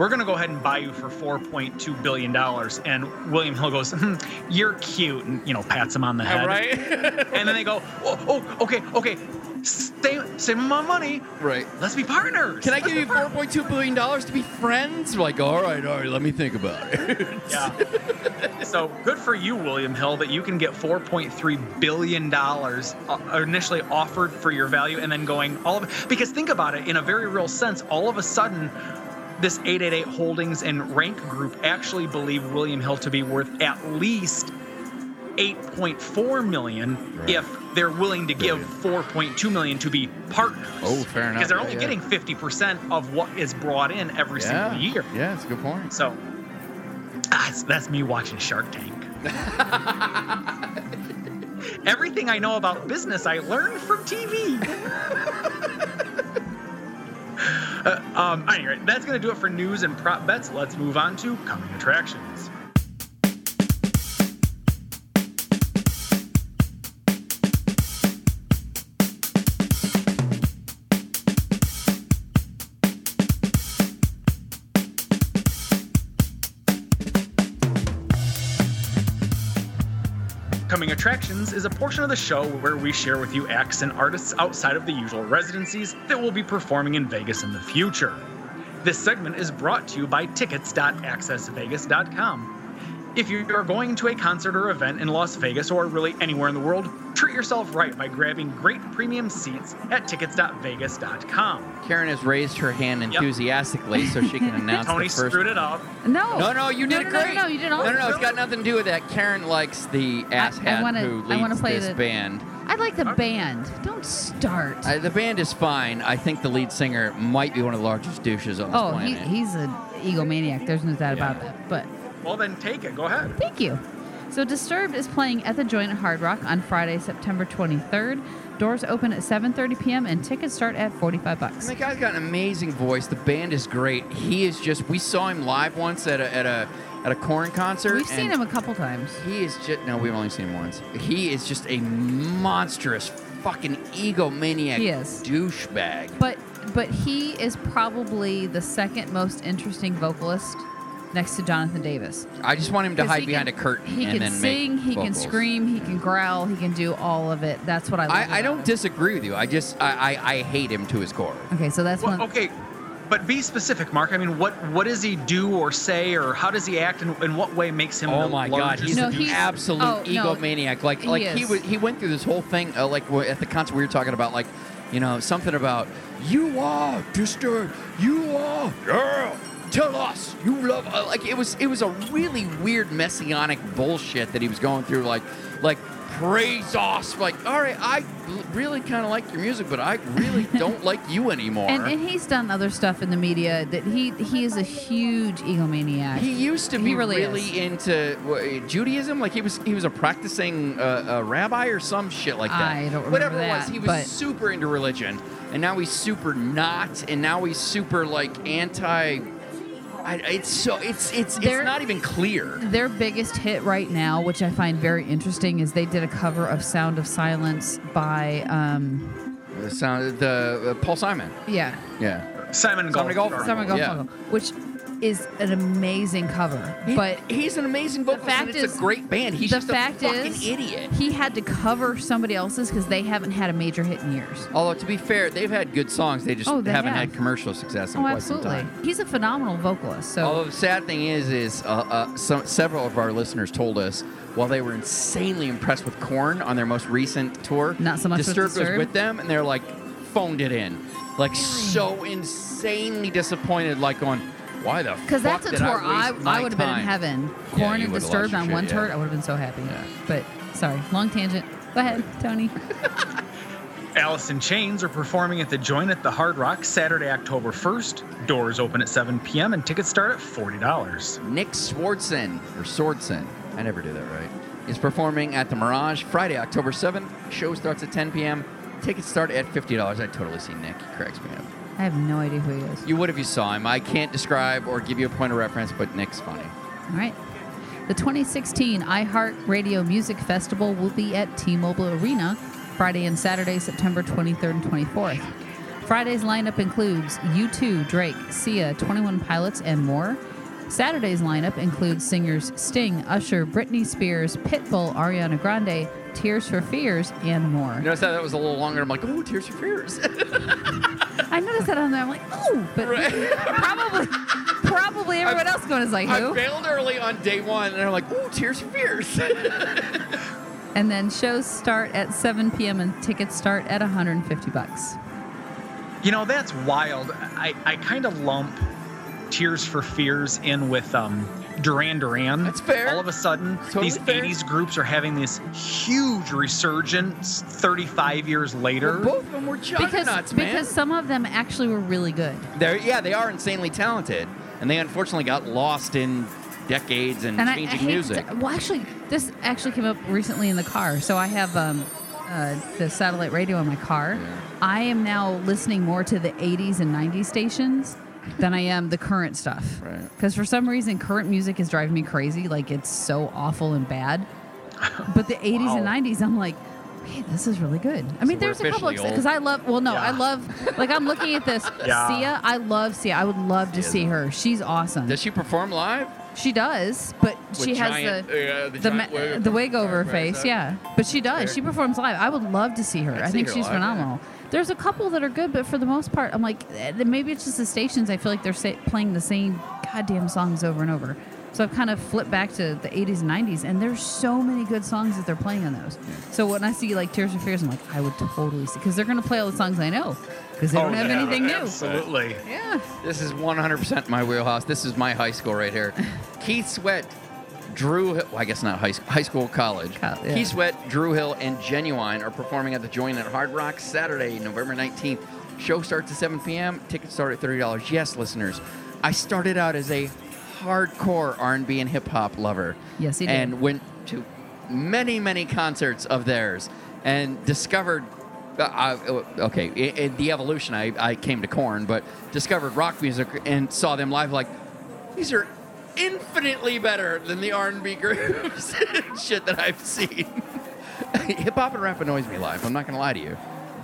Speaker 1: "We're going to go ahead and buy you for 4.2 billion dollars," and William Hill goes, hmm, "You're cute," and you know pats him on the head,
Speaker 8: right? <laughs>
Speaker 1: and then they go, "Oh, oh okay, okay, save save my money.
Speaker 8: right.
Speaker 1: Let's be partners."
Speaker 8: Can I
Speaker 1: Let's
Speaker 8: give you
Speaker 1: par-
Speaker 8: $4.2 billion to be friends? Like, all right, all right, let me think about it. <laughs>
Speaker 1: Yeah. so good for you, William Hill, that you can get 4.3 billion dollars uh, initially offered for your value, and then going all of because think about it in a very real sense. All of a sudden, this 888 Holdings and Rank Group actually believe William Hill to be worth at least 8.4 million
Speaker 8: Right.
Speaker 1: if they're willing to give 4.2 million to be partners.
Speaker 8: Oh, fair enough.
Speaker 1: Because they're
Speaker 8: Yeah,
Speaker 1: only
Speaker 8: yeah.
Speaker 1: getting 50% of what is brought in every
Speaker 8: yeah.
Speaker 1: single year.
Speaker 8: Yeah, that's a good point.
Speaker 1: So that's me watching Shark Tank. <laughs> Everything I know about business I learned from TV. <laughs> <laughs> uh, um, anyway, that's going to do it for news and prop bets. Let's move on to coming attractions. Attractions is a portion of the show where we share with you acts and artists outside of the usual residencies that will be performing in Vegas in the future. This segment is brought to you by tickets.accessvegas.com. If you are going to a concert or event in Las Vegas or really anywhere in the world, treat yourself right by grabbing great premium seats at tickets.vegas.com.
Speaker 8: Karen has raised her hand enthusiastically so she can <laughs> announce
Speaker 1: Tony
Speaker 8: the first.
Speaker 1: screwed it up.
Speaker 6: No.
Speaker 8: No, no, you
Speaker 6: No,
Speaker 8: did
Speaker 6: no,
Speaker 8: it
Speaker 6: no,
Speaker 8: great.
Speaker 6: no, no, you did
Speaker 8: No, no, no, it's got nothing to do with that. Karen likes the ass
Speaker 6: I
Speaker 8: hat
Speaker 6: wanna-
Speaker 8: who
Speaker 6: I wanna
Speaker 8: leads
Speaker 6: play
Speaker 8: this
Speaker 6: the-
Speaker 8: band.
Speaker 6: I like the band. Don't start.
Speaker 8: Uh, the band is fine. I think the lead singer might be one of the largest douches on this
Speaker 6: oh, he, he's an egomaniac. There's no doubt about that. But
Speaker 1: Well, then take it. Go ahead.
Speaker 6: Thank you. So Disturbed is playing at the Joint at Hard Rock on Friday, September 23rd. Doors open at 7:30 p.m. and tickets start at 45 bucks.
Speaker 8: And the guy's got an amazing voice. The band is great. He is just. We saw him live once at a at a at a Korn concert.
Speaker 6: We've seen him a couple times.
Speaker 8: He is just no. We've only seen him once. He is just a monstrous fucking egomaniac
Speaker 6: He is.
Speaker 8: douchebag.
Speaker 6: But but he is probably the second most interesting vocalist next to Jonathan Davis.
Speaker 8: I just want him to hide behind
Speaker 6: can-
Speaker 8: a curtain
Speaker 6: He
Speaker 8: and
Speaker 6: can
Speaker 8: then
Speaker 6: sing,
Speaker 8: make
Speaker 6: he can scream, he can growl, he can do all of it. That's what I love.
Speaker 8: I, I don't
Speaker 6: him.
Speaker 8: disagree with you. I just I, I, I hate him to his core.
Speaker 6: Okay, so that's
Speaker 1: Well,
Speaker 6: one.
Speaker 1: okay, but be specific, Mark. I mean, what what does he do or say, or how does he act, and in what way makes him?
Speaker 8: Oh
Speaker 1: the
Speaker 8: my God, he's
Speaker 6: No,
Speaker 8: an
Speaker 6: he's-
Speaker 8: absolute
Speaker 6: oh, no,
Speaker 8: egomaniac. Like
Speaker 6: he
Speaker 8: like he
Speaker 6: is.
Speaker 8: was he went through this whole thing uh, like at the concert we were talking about like you know something about you are disturbed, you are girl. Tell us you love uh, like it was it was a really weird messianic bullshit that he was going through like like praise us like all right i really kind of like your music but I really <laughs> don't like you anymore.
Speaker 6: And, and he's done other stuff in the media that he he is a huge egomaniac.
Speaker 8: He used to
Speaker 6: He
Speaker 8: be
Speaker 6: really
Speaker 8: really, into what, Judaism. Like he was, he was a practicing uh, a rabbi or some shit like that.
Speaker 6: I don't remember
Speaker 8: Whatever it
Speaker 6: that,
Speaker 8: was, he was
Speaker 6: but-
Speaker 8: super into religion, and now he's super not, and now he's super like anti. I, it's so it's it's
Speaker 6: There-
Speaker 8: it's not even clear.
Speaker 6: Their biggest hit right now, which I find very interesting, is they did a cover of "Sound of Silence" by, um,
Speaker 8: The sound, the uh, Paul Simon.
Speaker 6: yeah,
Speaker 8: Yeah,
Speaker 1: Simon
Speaker 8: Simon
Speaker 1: Golf.
Speaker 8: Golf.
Speaker 6: Simon
Speaker 8: Yeah.
Speaker 6: Garfunkel, which is an amazing cover.
Speaker 8: He-
Speaker 6: but
Speaker 8: he's an amazing vocalist.
Speaker 6: The fact
Speaker 8: and it's
Speaker 6: is-
Speaker 8: a great band. He's
Speaker 6: the
Speaker 8: just
Speaker 6: fact
Speaker 8: a fucking
Speaker 6: is,
Speaker 8: idiot.
Speaker 6: he had to cover somebody else's because they haven't had a major hit in years.
Speaker 8: Although to be fair, they've had good songs. They just
Speaker 6: Oh, they
Speaker 8: haven't
Speaker 6: have.
Speaker 8: had commercial success in
Speaker 6: Oh,
Speaker 8: quite some
Speaker 6: absolutely.
Speaker 8: time.
Speaker 6: He's a phenomenal vocalist. So
Speaker 8: Although the sad thing is, is uh, uh, some, several of our listeners told us while they were insanely impressed with Korn on their most recent tour,
Speaker 6: Not so much with
Speaker 8: Disturbed was with them, and they're like phoned it in, like so insanely disappointed, like going, "Why the
Speaker 6: Because
Speaker 8: fuck
Speaker 6: that's a
Speaker 8: did
Speaker 6: tour
Speaker 8: I,
Speaker 6: I,
Speaker 8: waste my
Speaker 6: I would have been in heaven.
Speaker 8: Yeah,
Speaker 6: Korn
Speaker 8: you
Speaker 6: and
Speaker 8: would've
Speaker 6: Disturbed
Speaker 8: lost
Speaker 6: on
Speaker 8: your
Speaker 6: one
Speaker 8: shit,
Speaker 6: tour,
Speaker 8: yeah.
Speaker 6: I would have been so happy.
Speaker 8: Yeah.
Speaker 6: But sorry, long tangent. Go ahead, Tony. <laughs>
Speaker 1: Alice in Chains are performing at the Joint at the Hard Rock Saturday, October 1st. Doors open at 7 p.m. and tickets start at $40.
Speaker 8: Nick Swardson or Swordson, I never do that right, is performing at the Mirage Friday, October 7th. Show starts at 10 p.m. Tickets start at $50. I totally see Nick. He cracks me up.
Speaker 6: I have no idea who he is.
Speaker 8: You would if you saw him. I can't describe or give you a point of reference, but Nick's funny.
Speaker 6: All right. The 2016 iHeartRadio Music Festival will be at T-Mobile Arena Friday and Saturday, September 23rd and 24th. Friday's lineup includes U2, Drake, Sia, 21 Pilots, and more. Saturday's lineup includes singers Sting, Usher, Britney Spears, Pitbull, Ariana Grande, Tears for Fears, and more.
Speaker 8: You notice how that was a little longer? I'm like, oh, Tears for Fears. <laughs>
Speaker 6: I noticed that on there. I'm like, oh, but <laughs> probably, probably everyone else going is like, who?
Speaker 8: I failed early on day one, and I'm like, oh, Tears for Fears. <laughs>
Speaker 6: And then shows start at 7 p.m. and tickets start at 150 bucks.
Speaker 1: You know, that's wild. I, I kind of lump Tears for Fears in with um, Duran Duran.
Speaker 8: That's fair.
Speaker 1: All of a sudden,
Speaker 8: Totally
Speaker 1: these
Speaker 8: fair.
Speaker 1: 80s groups are having this huge resurgence 35 years later.
Speaker 8: Both of them were
Speaker 6: Because
Speaker 8: juggernauts, man.
Speaker 6: because some of them actually were really good.
Speaker 8: They're, yeah, they are insanely talented, and they unfortunately got lost in decades and,
Speaker 6: And I, I
Speaker 8: changing music.
Speaker 6: To, well, actually, this actually came up recently in the car. So I have um, uh, the satellite radio in my car. I am now listening more to the 80s and 90s stations than I am the current stuff.
Speaker 8: Right.
Speaker 6: Because for some reason, current music is driving me crazy. Like it's so awful and bad. But the 80s and 90s, I'm like, hey, this is really good. I mean,
Speaker 8: we're
Speaker 6: there's a couple
Speaker 8: officially old.
Speaker 6: because I love. Well, no, I love. Like I'm looking at this. <laughs>
Speaker 1: Yeah.
Speaker 6: Sia, I love Sia. I would love to see her. She's awesome.
Speaker 8: Does she perform live?
Speaker 6: She does, but she
Speaker 8: With
Speaker 6: has
Speaker 8: giant-
Speaker 6: the
Speaker 8: uh, the
Speaker 6: the, ma-
Speaker 8: wig
Speaker 6: the
Speaker 8: over-
Speaker 6: wig over her face. Yeah, but she does.
Speaker 8: Fair.
Speaker 6: She performs live. I would love to see her.
Speaker 8: I'd
Speaker 6: I think
Speaker 8: her
Speaker 6: she's
Speaker 8: live, yeah.
Speaker 6: Phenomenal. There's a couple that are good, but for the most part, I'm like, eh, maybe it's just the stations. I feel like they're sa- playing the same goddamn songs over and over. So I've kind of flipped back to the 80s and 90s, and there's so many good songs that they're playing on those. So when I see like Tears for Fears, I'm like, I would totally see because they're gonna play all the songs I know because they
Speaker 1: Oh,
Speaker 6: don't have
Speaker 1: yeah,
Speaker 6: anything new.
Speaker 1: Absolutely.
Speaker 6: Yeah.
Speaker 8: This is 100% my wheelhouse. This is my high school right here. <laughs> Keith Sweat, Dru, Hill, well, I guess not high, school, high school, college.
Speaker 6: Co- yeah.
Speaker 8: Keith Sweat, Dru Hill, and Ginuwine are performing at the Joint at Hard Rock Saturday, November 19th. Show starts at 7 p.m. Tickets start at $30. Yes, listeners, I started out as a hardcore R&B and hip hop lover.
Speaker 6: Yes, he did.
Speaker 8: And went to many, many concerts of theirs and discovered. Uh, uh, okay, the evolution, I, I came to Korn, but discovered rock music and saw them live. Like these are infinitely better than the R&B groups <laughs> and shit that I've seen. <laughs> hip hop and rap annoys me live. I'm not gonna lie to you.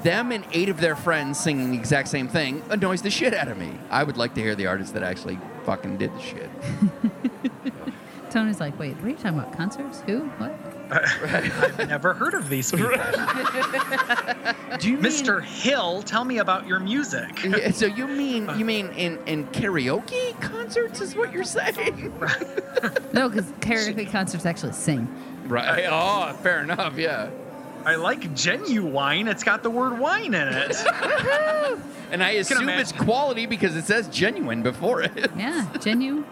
Speaker 8: Them and eight of their friends singing the exact same thing annoys the shit out of me. I would like to hear the artists that actually fucking did the shit. <laughs>
Speaker 6: Tony's like, wait, what are you talking about? Concerts? Who? What?
Speaker 1: I've never heard of these people.
Speaker 8: Do you
Speaker 1: Mr. Hill, tell me about your music.
Speaker 8: Yeah, so you mean you uh. mean in, in karaoke concerts is what you're saying? <laughs>
Speaker 6: No, because karaoke concerts actually sing.
Speaker 8: right. Oh, fair enough. Yeah.
Speaker 1: I like Ginuwine. It's got the word wine in it. <laughs>
Speaker 8: And I assume it's quality because it says genuine before it.
Speaker 6: Yeah, genuine.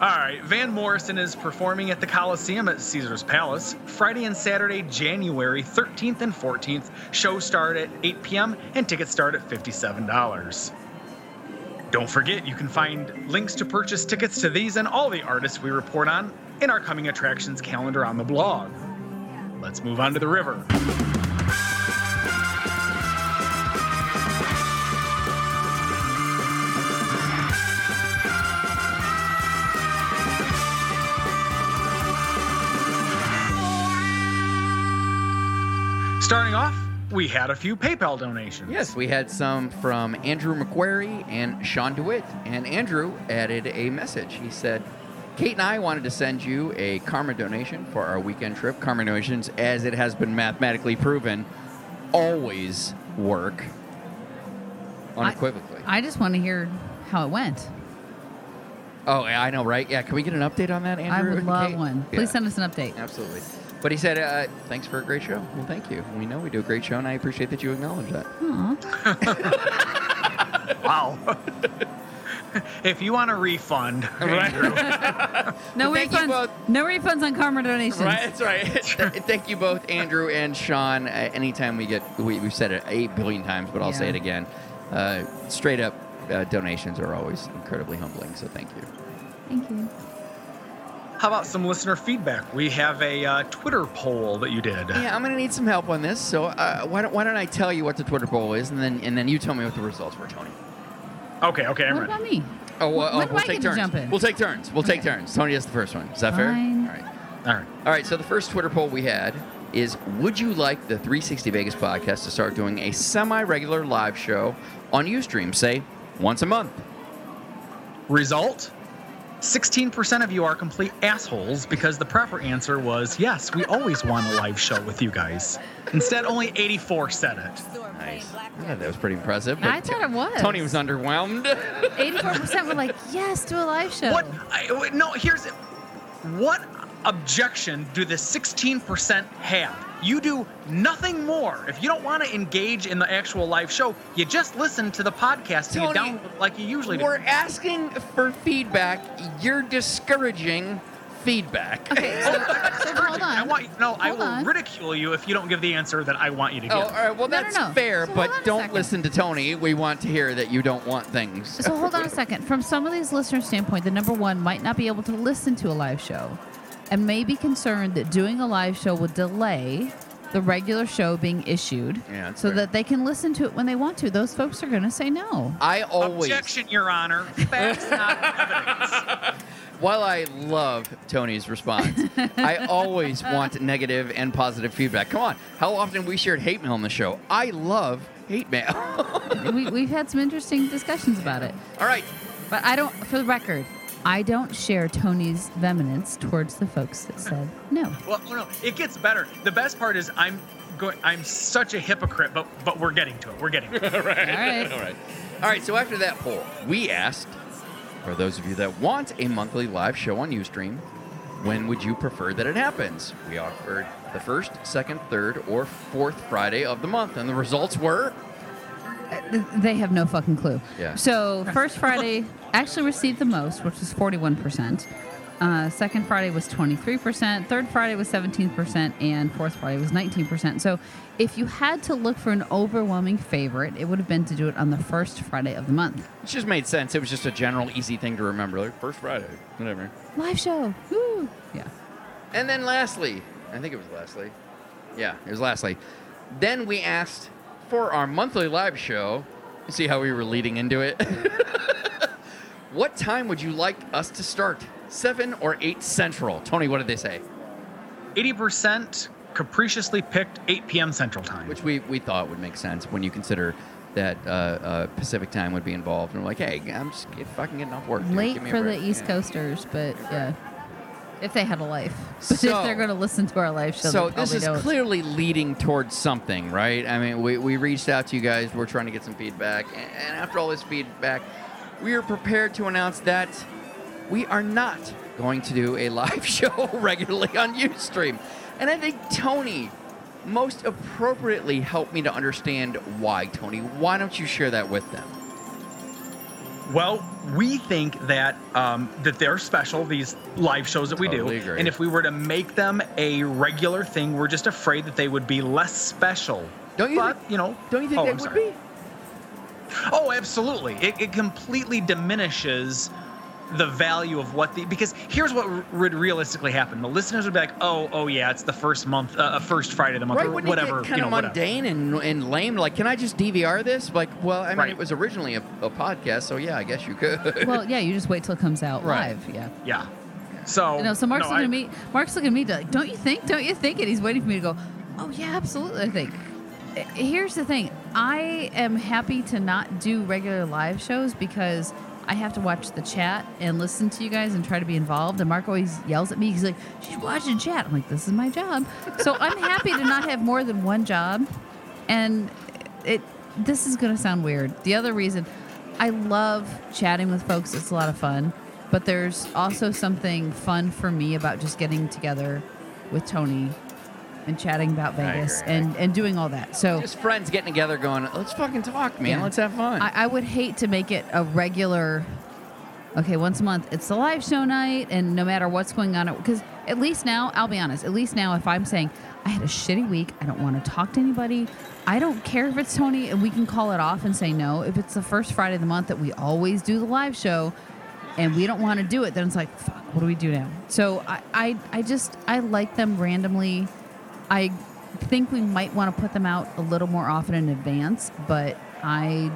Speaker 1: All right, Van Morrison is performing at the Coliseum at Caesar's Palace Friday and Saturday, January 13th and 14th. Show start at 8 p.m. and tickets start at $57. Don't forget, you can find links to purchase tickets to these and all the artists we report on in our coming attractions calendar on the blog. Let's move on to the river. Starting off, we had a few PayPal donations.
Speaker 8: Yes, we had some from Andrew McQuarrie and Sean DeWitt. And Andrew added a message. He said, Kate and I wanted to send you a karma donation for our weekend trip. Karma donations, as it has been mathematically proven, always work unequivocally.
Speaker 6: I just want to hear how it went.
Speaker 8: oh, I know, right? Yeah, can we get an update on that, Andrew?
Speaker 6: I would
Speaker 8: and
Speaker 6: love
Speaker 8: Kate?
Speaker 6: one. Please
Speaker 8: Yeah.
Speaker 6: send us an update.
Speaker 8: Absolutely. But he said, uh, thanks for a great show. Well, thank you. We know we do a great show, and I appreciate that you acknowledge that. <laughs>
Speaker 1: Wow. <laughs> if you want a refund, Andrew, <laughs>
Speaker 6: No
Speaker 8: Thank you
Speaker 6: refunds.
Speaker 8: both.
Speaker 6: No refunds on karma donations.
Speaker 8: Right, that's right. Th- Thank you both, Andrew and Sean. Uh, anytime we get, we, we've said it eight billion times, but I'll say
Speaker 6: Yeah.
Speaker 8: it again. Uh, straight up uh, donations are always incredibly humbling, so thank you.
Speaker 6: Thank you.
Speaker 1: How about some listener feedback? We have a uh, Twitter poll that you did.
Speaker 8: Yeah, I'm gonna need some help on this. So uh, why don't why don't I tell you what the Twitter poll is, and then and then you tell me what the results were, Tony.
Speaker 1: Okay, okay, I'm
Speaker 6: What
Speaker 1: ready.
Speaker 6: about me?
Speaker 8: Oh, well,
Speaker 6: When
Speaker 8: oh, we'll take turns.
Speaker 6: jump in?
Speaker 8: We'll take turns. We'll take turns. Tony has the first one. Is that
Speaker 6: Fine.
Speaker 8: fair? All right.
Speaker 1: All right.
Speaker 8: All right, so the first Twitter poll we had is Would you like the 360 Vegas podcast to start doing a semi regular live show on Ustream, say once a month?
Speaker 1: Result 16% of you are complete assholes because the proper answer was yes, we always want a live show with you guys. Instead, only 84 said it.
Speaker 8: Nice. I thought that was pretty impressive.
Speaker 6: I thought it was.
Speaker 8: Tony was underwhelmed.
Speaker 6: 84% were like, yes, do a live show.
Speaker 1: What? I, no, here's what objection do the 16% have? You do nothing more. If you don't want to engage in the actual live show, you just listen to the podcast and you
Speaker 8: Tony,
Speaker 1: download like you usually do.
Speaker 8: We're asking for feedback. You're discouraging feedback.
Speaker 6: Okay, so, <laughs> so hold
Speaker 1: I
Speaker 6: on.
Speaker 1: want no. I will
Speaker 6: on.
Speaker 1: ridicule you if you don't give the answer that I want you to oh, give.
Speaker 8: Oh, all right. Well,
Speaker 6: No, no,
Speaker 8: that's
Speaker 6: no.
Speaker 8: fair,
Speaker 6: So
Speaker 8: but
Speaker 6: hold on a
Speaker 8: don't listen to Tony. We want to hear that you don't want things.
Speaker 6: So hold on a second. From some of these listeners' standpoint, the number one might not be able to listen to a live show, and may be concerned that doing a live show will delay the regular show being issued,
Speaker 8: Yeah,
Speaker 6: so
Speaker 8: fair.
Speaker 6: that they can listen to it when they want to. Those folks are going to say no.
Speaker 8: I always,
Speaker 1: Objection, Your Honor. Facts, not evidence. <laughs>
Speaker 8: while I love Tony's response, I always want negative and positive feedback. Come on, how often we shared hate mail on the show? I love hate mail. <laughs>
Speaker 6: we, we've had some interesting discussions about it,
Speaker 8: All right,
Speaker 6: but I don't. For the record, I don't share Tony's vehemence towards the folks that said no.
Speaker 1: Well, no, no, it gets better. The best part is I'm going. I'm such a hypocrite, but but we're getting to it. We're getting. To it. <laughs>
Speaker 6: All right. <laughs>
Speaker 8: All right. All right. So after that poll, we asked for those of you that want a monthly live show on Ustream, when would you prefer that it happens? We offered the first, second, third, or fourth Friday of the month, and the results were uh,
Speaker 6: They have no fucking clue.
Speaker 8: Yeah.
Speaker 6: So first Friday <laughs> actually received the most, which was 41%. Uh, second Friday was 23%. Third Friday was 17%. And fourth Friday was 19%. So if you had to look for an overwhelming favorite, it would have been to do it on the first Friday of the month.
Speaker 8: it just made sense. It was just a general easy thing to remember, like first Friday, whatever.
Speaker 6: Live show. Woo. Yeah.
Speaker 8: And then lastly, I think it was lastly. Yeah, it was lastly. Then we asked for our monthly live show. See how we were leading into it? <laughs> what time would you like us to start? 7 or 8 central? Tony, what did they say?
Speaker 1: 80% capriciously picked 8 p.m. Central Time.
Speaker 8: which we, we thought would make sense when you consider that uh, uh, Pacific time would be involved. And we're like, hey, I'm just get, fucking getting off work. dude.
Speaker 6: Late
Speaker 8: Give me a
Speaker 6: for the. East
Speaker 8: Yeah.
Speaker 6: Coasters, but yeah. If they had a life. <laughs> But
Speaker 8: So-
Speaker 6: if they're going to listen to our live show,
Speaker 8: So
Speaker 6: they
Speaker 8: this is
Speaker 6: don't.
Speaker 8: clearly leading towards something, right? I mean, we, we reached out to you guys. We're trying to get some feedback. And, and after all this feedback, we are prepared to announce that we are not going to do a live <laughs> show regularly on Ustream. And I think Tony most appropriately helped me to understand why. Tony, why don't you share that with them?
Speaker 1: Well, we think that um, that they're special. These live shows that we
Speaker 8: Totally
Speaker 1: do,
Speaker 8: agree.
Speaker 1: and if we were to make them a regular thing, we're just afraid that they would be less special.
Speaker 8: Don't you
Speaker 1: But
Speaker 8: think-
Speaker 1: you know?
Speaker 8: Don't you think
Speaker 1: oh,
Speaker 8: they
Speaker 1: I'm
Speaker 8: would
Speaker 1: sorry.
Speaker 8: be?
Speaker 1: Oh, absolutely. It, it completely diminishes the value of what the because here's what r- would realistically happen. The listeners would be like, "Oh, oh yeah, it's the first month, uh, first Friday of the month,
Speaker 8: Right,
Speaker 1: or whatever."
Speaker 8: it get kind
Speaker 1: you know,
Speaker 8: of
Speaker 1: whatever.
Speaker 8: mundane and, and lame? Like, can I just DVR this? Like, well, I mean,
Speaker 1: Right.
Speaker 8: it was originally a, a podcast, so yeah, I guess you could. <laughs>
Speaker 6: well, yeah, you just wait till it comes out
Speaker 8: Right.
Speaker 6: live. Yeah.
Speaker 1: Yeah. So
Speaker 6: No, so Mark's
Speaker 1: no,
Speaker 6: looking
Speaker 1: I-
Speaker 6: at me. Mark's looking at me like, "Don't you think? Don't you think?" And he's waiting for me to go. Oh yeah, absolutely. I think. Here's the thing. I am happy to not do regular live shows because I have to watch the chat and listen to you guys and try to be involved. And Mark always yells at me. He's like, "She's watching chat." I'm like, "This is my job." So I'm happy to not have more than one job. And it. This is gonna sound weird. The other reason, I love chatting with folks. It's a lot of fun. But there's also something fun for me about just getting together with Tony and chatting about Vegas and, and doing all that. So
Speaker 8: just friends getting together, going, let's fucking talk, man.
Speaker 6: Yeah.
Speaker 8: Let's have fun.
Speaker 6: I, I would hate to make it a regular. Okay, once a month, it's the live show night, and no matter what's going on, because at least now, I'll be honest. At least now, if I'm saying I had a shitty week, I don't want to talk to anybody. I don't care if it's Tony, and we can call it off and say no. If it's the first Friday of the month that we always do the live show, and we don't want to do it, then it's like, fuck, what do we do now? So I, I, I just, I like them randomly. I think we might want to put them out a little more often in advance, but I,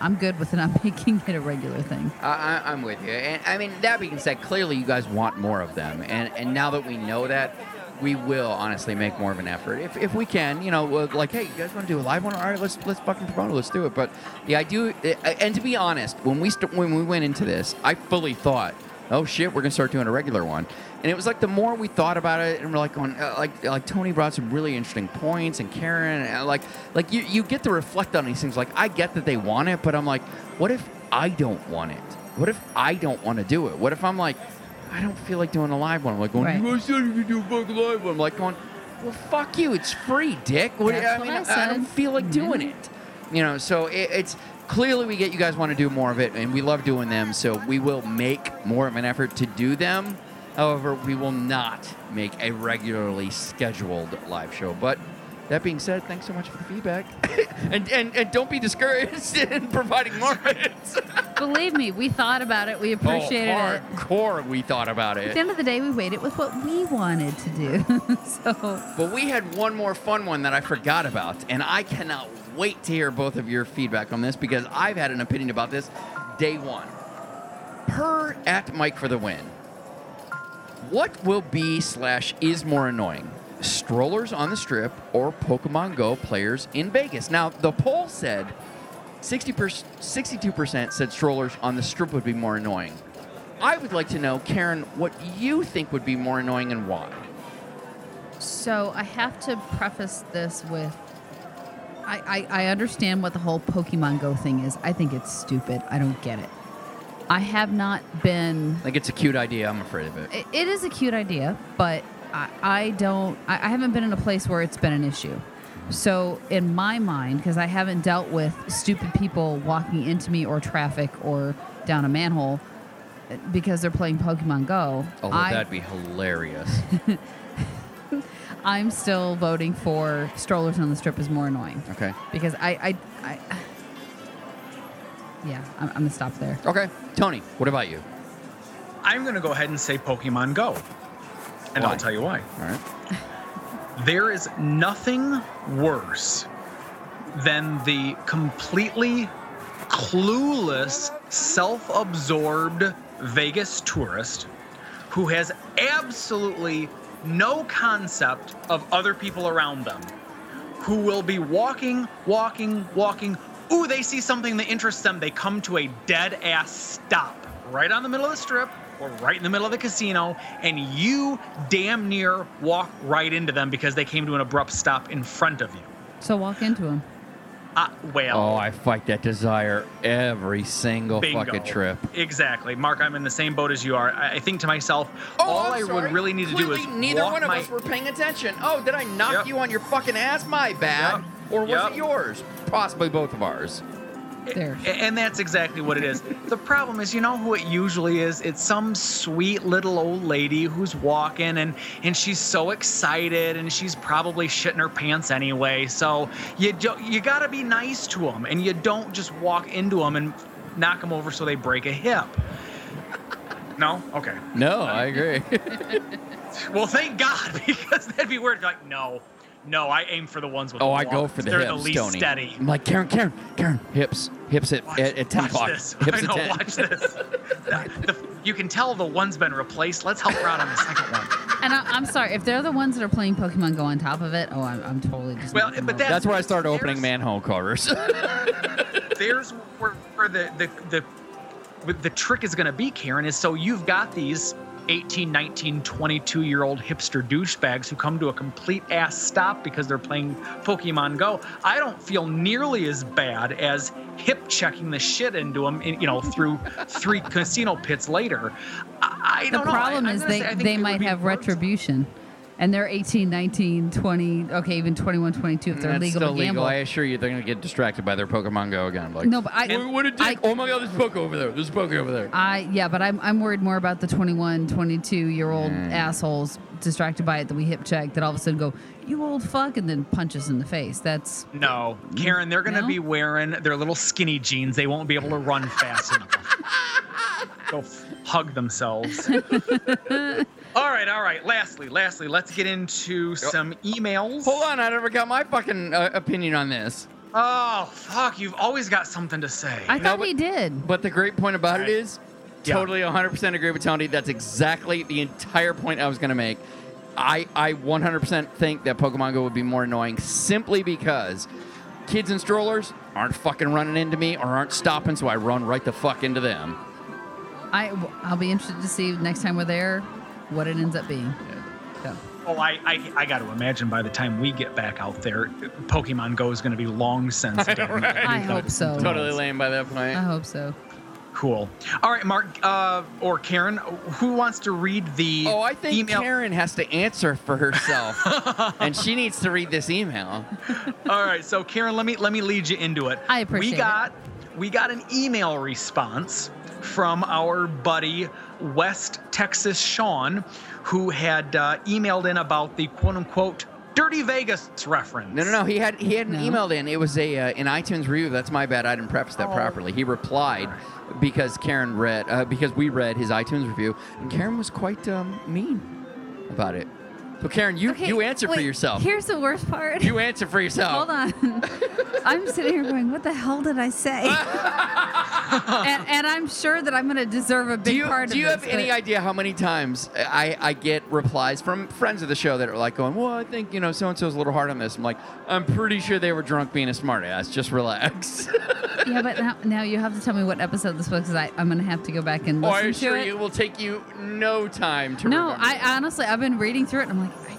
Speaker 6: I'm good with not <laughs> making it a regular thing.
Speaker 8: I, I'm with you. And I mean, that being said, clearly you guys want more of them. And and now that we know that, we will honestly make more of an effort if, if we can. You know, like, hey, you guys want to do a live one? All right, let's let's fucking promote it. Let's do it. But the idea, uh, and to be honest, when we st- when we went into this, I fully thought, oh shit, we're gonna start doing a regular one. And it was like the more we thought about it, and we're like going, uh, like like Tony brought some really interesting points, and Karen, and uh, like like you you get to reflect on these things. Like I get that they want it, but I'm like, what if I don't want it? What if I don't want to do it? What if I'm like, I don't feel like doing a live one. I'm like going,
Speaker 6: Right.
Speaker 8: you guys said you could do a fucking live one. I'm like going, well, fuck you. It's free, dick. What,
Speaker 6: That's
Speaker 8: I
Speaker 6: what
Speaker 8: mean,
Speaker 6: I
Speaker 8: I,
Speaker 6: said.
Speaker 8: don't feel like doing
Speaker 6: Mhm.
Speaker 8: it. You know, so it, it's clearly we get you guys want to do more of it, and we love doing them. So we will make more of an effort to do them. However, we will not make a regularly scheduled live show. But that being said, thanks so much for the feedback, <laughs> and, and and don't be discouraged <laughs> in providing more of. <laughs>
Speaker 6: Believe me, we thought about it. We oh, appreciated it.
Speaker 8: oh,
Speaker 6: it.
Speaker 8: hardcore, we thought about it.
Speaker 6: At the end of the day, we waited with what we wanted to do. so
Speaker 8: But we had one more fun one that I forgot about, and I cannot wait to hear both of your feedback on this because I've had an opinion about this day one. Per at Mike for the win. What will be slash is more annoying? Strollers on the strip or Pokemon Go players in Vegas? Now, the poll said 60 62% said strollers on the strip would be more annoying. I would like to know, Karen, what you think would be more annoying and why.
Speaker 6: So I have to preface this with I, I, I understand what the whole Pokemon Go thing is. I think it's stupid. I don't get it. I have not been.
Speaker 8: Think it's a cute idea. I'm afraid of it.
Speaker 6: It, it is a cute idea, but I, I don't. I, I haven't been in a place where it's been an issue. So in my mind, because I haven't dealt with stupid people walking into me or traffic or down a manhole uh, because they're playing Pokemon Go.
Speaker 8: Although
Speaker 6: I,
Speaker 8: that'd be hilarious. <laughs>
Speaker 6: I'm still voting for strollers on the strip is more annoying
Speaker 8: okay.
Speaker 6: because I, I, I yeah, I'm, I'm gonna stop there.
Speaker 8: Okay. Tony, what about you?
Speaker 1: I'm going to go ahead and say Pokemon Go. And
Speaker 8: Why?
Speaker 1: I'll tell you why.
Speaker 8: All right.
Speaker 1: There is nothing worse than the completely clueless, self absorbed Vegas tourist who has absolutely no concept of other people around them who will be walking, walking, walking. Ooh, they see something that interests them. They come to a dead ass stop right on the middle of the strip or right in the middle of the casino, and you damn near walk right into them because they came to an abrupt stop in front of you.
Speaker 6: So walk into them.
Speaker 1: Uh, well,
Speaker 8: Oh, I fight that desire every single
Speaker 1: Bingo.
Speaker 8: fucking trip.
Speaker 1: Exactly, Mark. I'm in the same boat as you are. I I think to myself,
Speaker 8: Oh,
Speaker 1: all
Speaker 8: I'm
Speaker 1: I
Speaker 8: sorry.
Speaker 1: would really need to do is
Speaker 8: Clearly, neither
Speaker 1: walk
Speaker 8: one of
Speaker 1: my,
Speaker 8: us were paying attention. Oh, did I knock
Speaker 1: Yep.
Speaker 8: you on your fucking ass? My bad.
Speaker 1: Yep.
Speaker 8: Or was
Speaker 1: Yep.
Speaker 8: it yours? Possibly both of ours.
Speaker 6: There.
Speaker 1: And that's exactly what it is. The problem is, you know who it usually is? It's some sweet little old lady who's walking and and she's so excited and she's probably shitting her pants anyway. So you do, you got to be nice to them and you don't just walk into them and knock them over so they break a hip. No? Okay.
Speaker 8: No, I agree. <laughs>
Speaker 1: Well, thank God <laughs> because that'd be weird. Like, no. No, I aim for the ones with
Speaker 8: oh,
Speaker 1: the
Speaker 8: I go for the
Speaker 1: They're
Speaker 8: hips,
Speaker 1: the least
Speaker 8: Tony.
Speaker 1: steady.
Speaker 8: I'm like Karen, Karen, Karen. Hips, hips at
Speaker 1: Watch,
Speaker 8: at, at ten
Speaker 1: watch
Speaker 8: o'clock.
Speaker 1: this.
Speaker 8: Hips
Speaker 1: I know,
Speaker 8: at ten.
Speaker 1: watch this. The- <laughs> the- you can tell the one's been replaced. Let's help her out on the second one.
Speaker 6: And I, I'm sorry if they're the ones that are playing Pokemon Go on top of it. Oh, I'm, I'm totally just.
Speaker 1: Well, but
Speaker 6: over.
Speaker 1: that-
Speaker 8: That's where I started opening manhole covers. <laughs>
Speaker 1: There's where, where the, the the with the trick is going to be, Karen, is so you've got these 18, 19, 22 year old hipster douchebags who come to a complete ass stop because they're playing Pokemon Go. I don't feel nearly as bad as hip checking the shit into them, in, you know, through <laughs> three casino pits later. I, I
Speaker 6: the
Speaker 1: don't know. I-
Speaker 6: problem
Speaker 1: I'm
Speaker 6: is they
Speaker 1: say
Speaker 6: they might have
Speaker 1: worse.
Speaker 6: retribution, and they're 18, 19, 20. Okay, even 21, 22 if they're
Speaker 8: That's
Speaker 6: legal
Speaker 8: still
Speaker 6: to
Speaker 8: legal.
Speaker 6: gamble.
Speaker 8: I assure you, they're gonna get distracted by their Pokemon Go again. Like,
Speaker 6: no, but I.
Speaker 8: "What- what a dick!
Speaker 6: I-
Speaker 8: oh my God, there's a Poke over there. There's a Poke over there.
Speaker 6: I yeah, but I'm I'm worried more about the 21, 22 year old
Speaker 8: Mm.
Speaker 6: assholes distracted by it that we hip check that all of a sudden go, you old fuck, and then punch us in the face. That's
Speaker 1: No, Karen, they're going to
Speaker 6: No?
Speaker 1: be wearing their little skinny jeans. They won't be able to run fast enough. <laughs> Go f- hug themselves. <laughs> all right, all right. Lastly, lastly, let's get into some emails.
Speaker 8: Hold on, I never got my fucking uh, opinion on this.
Speaker 1: Oh, fuck. You've always got something to say.
Speaker 6: I thought
Speaker 8: but-
Speaker 6: he did.
Speaker 8: But the great point about it is,
Speaker 1: Yeah.
Speaker 8: totally 100% agree with Tony. That's exactly the entire point I was going to make. I, I 100% think that Pokemon Go would be more annoying simply because kids in strollers aren't fucking running into me or aren't stopping, so I run right the fuck into them.
Speaker 6: I I'll be interested to see next time we're there what it ends up being. So,
Speaker 1: oh, I, I, I got to imagine by the time we get back out there, Pokemon Go is going to be long since <laughs> dead.
Speaker 6: I hope so.
Speaker 8: Totally lame by that point.
Speaker 6: I hope so.
Speaker 1: Cool. All right, Mark uh, or Karen, who wants to read the
Speaker 8: Oh, I think
Speaker 1: email?
Speaker 8: Karen has to answer for herself, <laughs> and she needs to read this email. <laughs>
Speaker 1: All right, so Karen, let me let me lead you into it.
Speaker 6: I appreciate
Speaker 1: We
Speaker 6: it.
Speaker 1: got we got an email response from our buddy West Texas Sean, who had uh, emailed in about the quote unquote Dirty Vegas reference.
Speaker 8: No, no, no. He had he hadn't
Speaker 6: No.
Speaker 8: emailed in. It was a uh, an iTunes review. That's my bad. I didn't preface that
Speaker 1: Oh.
Speaker 8: properly. He replied because Karen read uh, because we read his iTunes review, and Karen was quite um, mean about it. So Karen, you
Speaker 6: Okay,
Speaker 8: you answer for yourself.
Speaker 6: Here's the worst part.
Speaker 8: You answer for yourself.
Speaker 6: Hold on. <laughs> I'm sitting here going, what the hell did I say? <laughs> and, and I'm sure that I'm going to deserve a big
Speaker 8: Do you,
Speaker 6: part
Speaker 8: do you have
Speaker 6: this.
Speaker 8: any idea how many times I, I get replies from friends of the show that are like going, well, I think, you know, so-and-so's a little hard on this. I'm like, I'm pretty sure they were drunk being a smartass. Just relax. <laughs>
Speaker 6: Yeah, but now, now you have to tell me what episode this was because I'm going to have to go back and
Speaker 8: oh,
Speaker 6: listen
Speaker 8: I
Speaker 6: to
Speaker 8: assure
Speaker 6: it.
Speaker 8: you, it will take you no time to
Speaker 6: no. I honestly, I've been reading through it and I'm like, I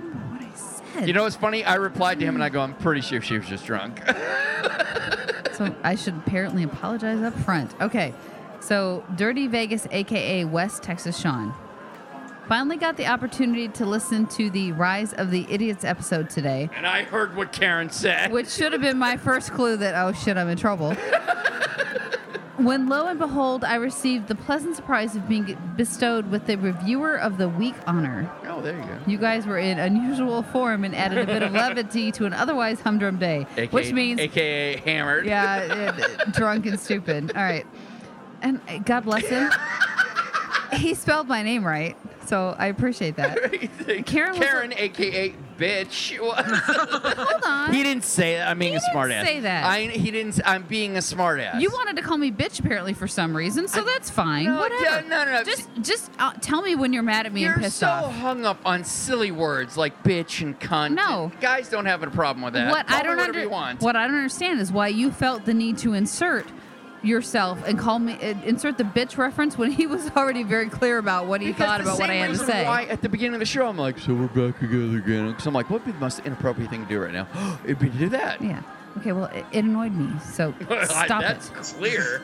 Speaker 6: don't remember what I said.
Speaker 8: You know what's funny? I replied to him and I go, I'm pretty sure she was just drunk. <laughs>
Speaker 6: So I should apparently apologize up front. Okay. So Dirty Vegas, aka West Texas Sean. Finally got the opportunity to listen to the Rise of the Idiots episode today,
Speaker 8: and I heard what Karen said.
Speaker 6: which should have been my first clue that, oh shit, I'm in trouble. <laughs> when lo and behold, I received the pleasant surprise of being bestowed with the Reviewer of the Week honor.
Speaker 8: Oh, there you go.
Speaker 6: You guys were in unusual form and added a bit of levity to an otherwise humdrum day,
Speaker 8: AKA,
Speaker 6: which means
Speaker 8: AKA hammered.
Speaker 6: yeah, it- drunk and stupid. All right. And uh, God bless him. he spelled my name right. So I appreciate that. <laughs> Karen
Speaker 8: Karen, AKA bitch. <laughs>
Speaker 6: Hold on.
Speaker 8: he didn't say that. I'm being a
Speaker 6: didn't
Speaker 8: smartass.
Speaker 6: say that.
Speaker 8: I, he didn't. I'm being a smartass.
Speaker 6: You wanted to call me bitch apparently for some reason, so that's fine.
Speaker 8: no,
Speaker 6: Whatever.
Speaker 8: no, no, no.
Speaker 6: Just, just uh, tell me when you're mad at me
Speaker 8: You're
Speaker 6: and pissed
Speaker 8: so
Speaker 6: off.
Speaker 8: hung up on silly words like bitch and cunt.
Speaker 6: No.
Speaker 8: guys don't have a problem with that.
Speaker 6: What
Speaker 8: Call
Speaker 6: I
Speaker 8: me
Speaker 6: don't
Speaker 8: whatever
Speaker 6: under-
Speaker 8: you want.
Speaker 6: what I don't understand is why you felt the need to insert yourself and call me insert the bitch reference when he was already very clear about what he
Speaker 8: Because
Speaker 6: thought about what I had to say.
Speaker 8: Why at the beginning of the show I'm like, so we're back together again. Because I'm like, what would be the most inappropriate thing to do right now? <gasps> It'd be to do that.
Speaker 6: Yeah. Okay. Well, it, it annoyed me. So <laughs> stop
Speaker 8: That's
Speaker 6: it.
Speaker 8: clear.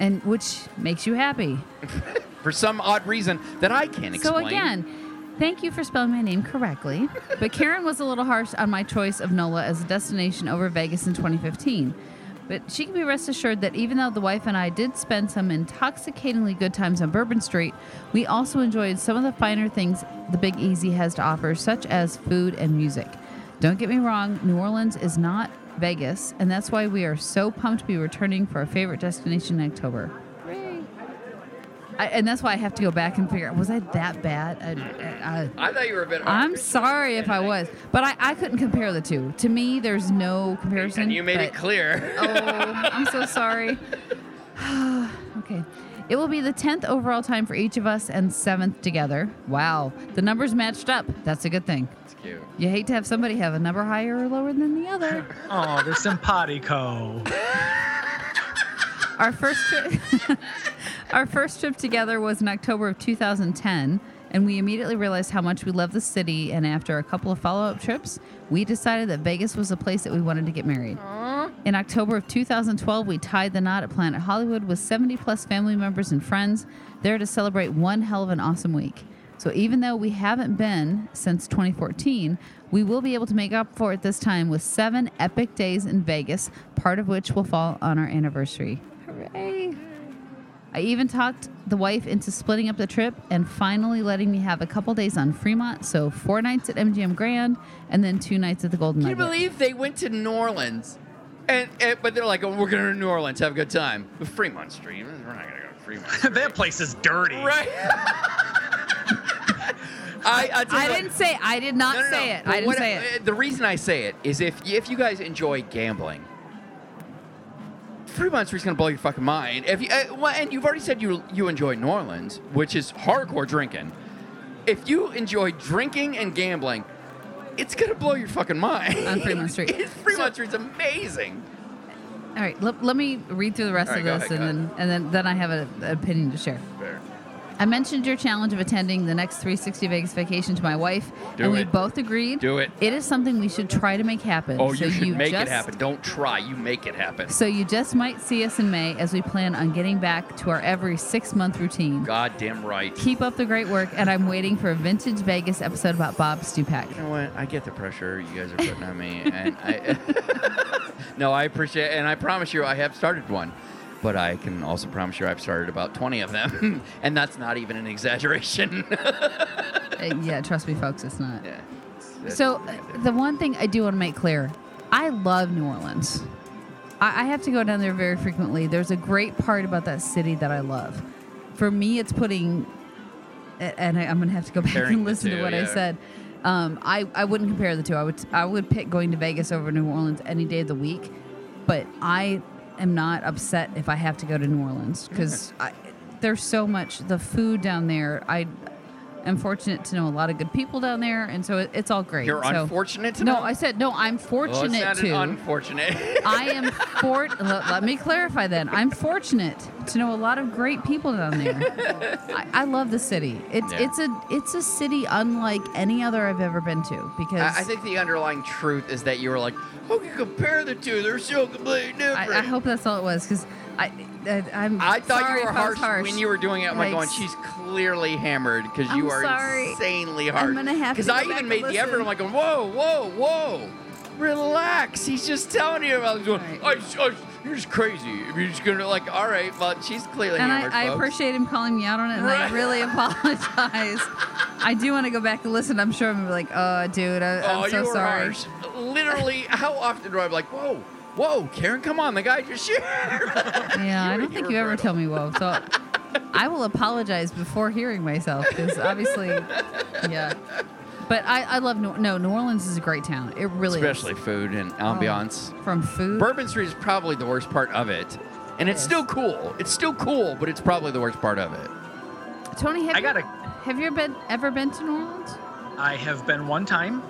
Speaker 6: And which makes you happy. <laughs>
Speaker 8: For some odd reason that I can't explain.
Speaker 6: So again, thank you for spelling my name correctly. But Karen was a little harsh on my choice of NOLA as a destination over Vegas in 2015. But she can be rest assured that even though the wife and I did spend some intoxicatingly good times on Bourbon Street, we also enjoyed some of the finer things the Big Easy has to offer, such as food and music. Don't get me wrong, New Orleans is not Vegas, and that's why we are so pumped to be returning for our favorite destination in October. I, and that's why I have to go back and figure out was I that bad? I, I,
Speaker 8: I thought you were a bit.
Speaker 6: I'm sorry if I was, but I, I couldn't compare the two. To me, there's no comparison.
Speaker 8: And you made it clear.
Speaker 6: Oh, I'm so sorry. <laughs> <sighs> okay. It will be the 10th overall time for each of us and 7th together. Wow. The numbers matched up. That's a good thing.
Speaker 8: It's cute.
Speaker 6: You hate to have somebody have a number higher or lower than the other. <laughs>
Speaker 1: Oh, they're simpatico. <laughs>
Speaker 6: Our first trip Our first trip together was in October of 2010, and we immediately realized how much we love the city and after a couple of follow-up trips, we decided that Vegas was a place that we wanted to get married. In October of 2012, we tied the knot at Planet Hollywood with 70 plus family members and friends there to celebrate one hell of an awesome week. So even though we haven't been since 2014, we will be able to make up for it this time with seven epic days in Vegas, part of which will fall on our anniversary. Hooray! I even talked the wife into splitting up the trip and finally letting me have a couple days on Fremont. So four nights at MGM Grand and then two nights at the Golden
Speaker 8: Can you
Speaker 6: Nugget.
Speaker 8: believe they went to New Orleans? And, and but they're like, oh, we're going to New Orleans, have a good time. But Fremont Street, we're not going to go to Fremont. Street. <laughs>
Speaker 1: that place is dirty.
Speaker 8: right. <laughs> I, I,
Speaker 6: I
Speaker 8: what-
Speaker 6: didn't say I did not
Speaker 8: No, no, no.
Speaker 6: say it.
Speaker 8: But
Speaker 6: I didn't
Speaker 8: what-
Speaker 6: say it.
Speaker 8: The reason I say it is if if you guys enjoy gambling, Fremont Street's gonna blow your fucking mind. If you uh, well, and you've already said you you enjoy New Orleans, which is hardcore drinking. If you enjoy drinking and gambling, it's gonna blow your fucking mind.
Speaker 6: On Fremont Street.
Speaker 8: It's- Fremont Street's amazing.
Speaker 6: All right, let, let me read through the rest
Speaker 8: All
Speaker 6: of
Speaker 8: go
Speaker 6: this,
Speaker 8: ahead,
Speaker 6: and then and then then I have a- an opinion to share.
Speaker 8: Fair.
Speaker 6: I mentioned your challenge of attending the next 360 Vegas vacation to my wife,
Speaker 8: Do
Speaker 6: and we both agreed.
Speaker 8: Do it.
Speaker 6: It is something we should try to make happen.
Speaker 8: Oh,
Speaker 6: So
Speaker 8: you should make
Speaker 6: just,
Speaker 8: it happen. Don't try. You make it happen.
Speaker 6: So you just might see us in May as we plan on getting back to our every six month routine.
Speaker 8: Goddamn right.
Speaker 6: Keep up the great work, and I'm waiting for a vintage Vegas episode about Bob Stupak.
Speaker 8: You know what? I get the pressure you guys are putting on me, and I. <laughs> <laughs> no, I appreciate, it. and I promise you, I have started one, but I can also promise you, I've started about twenty of them, <laughs> and that's not even an exaggeration. <laughs>
Speaker 6: Uh, yeah, trust me, folks, it's not.
Speaker 8: yeah. It's-
Speaker 6: So uh, the one thing I do want to make clear, I love New Orleans. I, I have to go down there very frequently. There's a great part about that city that I love. For me, it's putting, and I, I'm gonna have to go back and listen
Speaker 8: two,
Speaker 6: to what I said. Um, I, I wouldn't compare the two. I would I would pick going to Vegas over New Orleans any day of the week, but I am not upset if I have to go to New Orleans because there's so much the food down there. I am fortunate to know a lot of good people down there, and so it, it's all great.
Speaker 8: You're
Speaker 6: So-
Speaker 8: unfortunate to
Speaker 6: No. I said no. I'm
Speaker 8: Well,
Speaker 6: fortunate
Speaker 8: not
Speaker 6: to.
Speaker 8: unfortunate. <laughs>
Speaker 6: I am fort. let, let me clarify then. I'm fortunate to know a lot of great people down there. <laughs> I, I love the city. It's
Speaker 8: Yeah.
Speaker 6: it's a it's a city unlike any other I've ever been to because
Speaker 8: I, I think the underlying truth is that you were like, oh, "How can compare the two? They're so completely different."
Speaker 6: I, I hope that's all it was because I, I I'm
Speaker 8: I thought you were
Speaker 6: I
Speaker 8: harsh, when you were doing it. I'm like going, she's clearly hammered because you
Speaker 6: I'm
Speaker 8: are
Speaker 6: sorry.
Speaker 8: insanely harsh.
Speaker 6: I'm gonna have to
Speaker 8: Because I even made the effort. I'm like, going, whoa, whoa, whoa, relax. He's just telling you. Was going,
Speaker 6: Right.
Speaker 8: I, I, you're just crazy. If you're just gonna like, all right, well, she's clearly
Speaker 6: and
Speaker 8: hammered.
Speaker 6: I, I appreciate him calling me out on it, and I really <laughs> apologize. I do want to go back and listen. I'm sure I'm gonna be like, oh, dude, I,
Speaker 8: Oh,
Speaker 6: I'm so sorry.
Speaker 8: harsh. Literally, how often do I be like, whoa, whoa, Karen, come on, the guy just shared.
Speaker 6: Yeah, I don't think you ever tell me whoa. So I will apologize before hearing myself because obviously, yeah. But I, I love New, no New Orleans is a great town. It really
Speaker 8: especially
Speaker 6: is.
Speaker 8: food and oh, ambiance.
Speaker 6: from food.
Speaker 8: Bourbon Street is probably the worst part of it, and it's
Speaker 6: Yes.
Speaker 8: still cool. It's still cool, but it's probably the worst part of it.
Speaker 6: Tony, have
Speaker 1: I
Speaker 6: you,
Speaker 1: gotta-
Speaker 6: have you been ever been to New Orleans?
Speaker 1: I have been one time.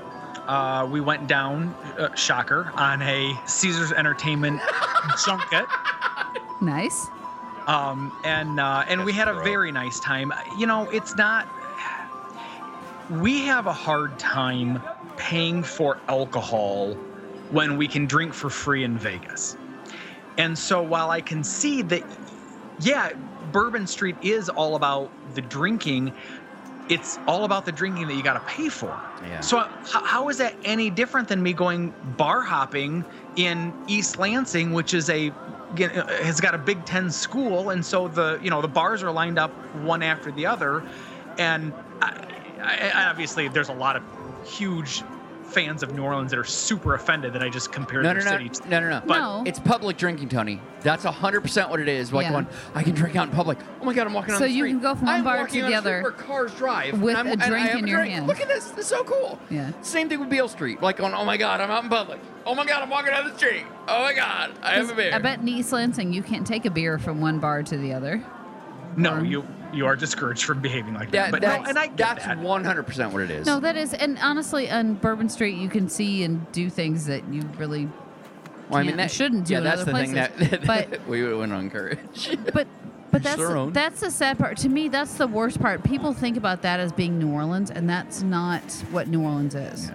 Speaker 1: Uh, we went down, uh, shocker, on a Caesars Entertainment <laughs> junket.
Speaker 6: Nice.
Speaker 1: um, and uh, and we had a very nice time. You know, it's not. We have a hard time paying for alcohol when we can drink for free in Vegas. And so while I can see that, yeah, Bourbon Street is all about the drinking. It's all about the drinking that you got to pay for.
Speaker 8: Yeah.
Speaker 1: So h- how is that any different than me going bar hopping in East Lansing, which is a has got a Big Ten school, and so the you know the bars are lined up one after the other, and I, I, obviously there's a lot of huge fans of New Orleans that are super offended that I just compared
Speaker 8: No,
Speaker 1: their
Speaker 8: no, no,
Speaker 1: city. to-
Speaker 8: no, no, no.
Speaker 1: But
Speaker 6: No.
Speaker 8: It's public drinking, Tony. That's hundred percent what it is. Like
Speaker 6: Yeah.
Speaker 8: going, I can drink out in public. Oh my god, I'm walking on the street.
Speaker 6: So you can go from one
Speaker 8: I'm
Speaker 6: bar to the other
Speaker 8: where cars drive
Speaker 6: with
Speaker 8: and
Speaker 6: a
Speaker 8: I'm- and I
Speaker 6: drink
Speaker 8: have
Speaker 6: in
Speaker 8: a
Speaker 6: your
Speaker 8: drink.
Speaker 6: hand.
Speaker 8: Look at this. This is so cool.
Speaker 6: Yeah.
Speaker 8: Same thing with Beale Street. Like going, oh my god, I'm out in public. Oh my god, I'm walking down the street. Oh my god, I have a beer.
Speaker 6: I bet in East Lansing you can't take a beer from one bar to the other.
Speaker 1: no, you you are discouraged from behaving like
Speaker 8: Yeah,
Speaker 1: that. But no, and I get
Speaker 8: that's
Speaker 1: that.
Speaker 8: 100% what it is.
Speaker 6: No, that is, and honestly, on Bourbon Street you can see and do things that you really
Speaker 8: well, I mean, that
Speaker 6: shouldn't do
Speaker 8: Yeah, that's
Speaker 6: other
Speaker 8: the thing
Speaker 6: places.
Speaker 8: that, <laughs>
Speaker 6: But- <laughs>
Speaker 8: we wouldn't encourage.
Speaker 6: but but that's
Speaker 8: their
Speaker 6: that's the sad part. To me, that's the worst part. People think about that as being New Orleans, and that's not what New Orleans is.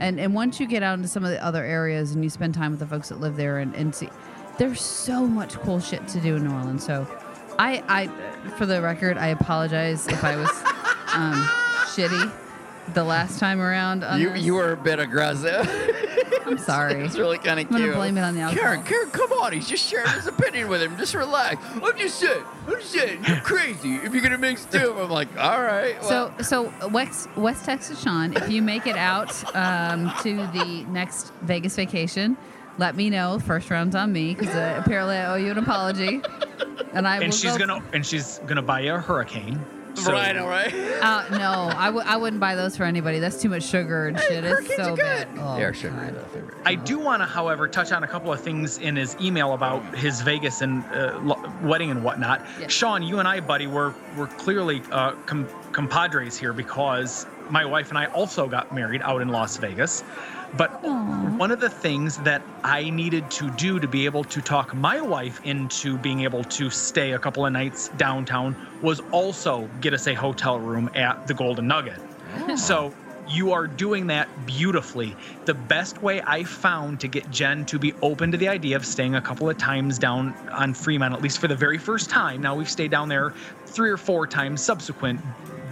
Speaker 6: And and once you get out into some of the other areas and you spend time with the folks that live there and, and see, there's so much cool shit to do in New Orleans. So, I I for the record, I apologize if I was um, shitty the last time around.
Speaker 8: You
Speaker 6: this.
Speaker 8: you were a bit aggressive.
Speaker 6: I'm <laughs> sorry.
Speaker 8: it's really kind of cute.
Speaker 6: I'm gonna blame it on the alcohol.
Speaker 8: Karen, Karen, come on. He's just sharing his opinion with him. Just relax. I'm just saying. I'm just saying. You're crazy if you're gonna mix two. I'm like, all right. Well,
Speaker 6: So, so West, West Texas Sean, if you make it out um, to the next Vegas vacation, let me know. First round's on me because uh, apparently I owe you an apology, and I
Speaker 1: and she's
Speaker 6: go-
Speaker 1: gonna and she's gonna buy you a hurricane. So,
Speaker 8: right, all right. <laughs>
Speaker 6: Uh, no, I w- I wouldn't buy those for anybody. That's too much sugar and shit. It's so
Speaker 8: are
Speaker 6: bad.
Speaker 8: good.
Speaker 6: Oh,
Speaker 8: They're sugar.
Speaker 6: God.
Speaker 8: though, favorite.
Speaker 1: I do want to, however, touch on a couple of things in his email about his Vegas and uh, lo- wedding and whatnot.
Speaker 6: Yeah.
Speaker 1: Sean, you and I, buddy, were were clearly uh, com- compadres here because my wife and I also got married out in Las Vegas. But
Speaker 6: Aw.
Speaker 1: one of the things that I needed to do to be able to talk my wife into being able to stay a couple of nights downtown was also get us a hotel room at the Golden Nugget. So you are doing that beautifully. The best way I found to get Jen to be open to the idea of staying a couple of times down on Fremont, at least for the very first time. Now we've stayed down there three or four times subsequent,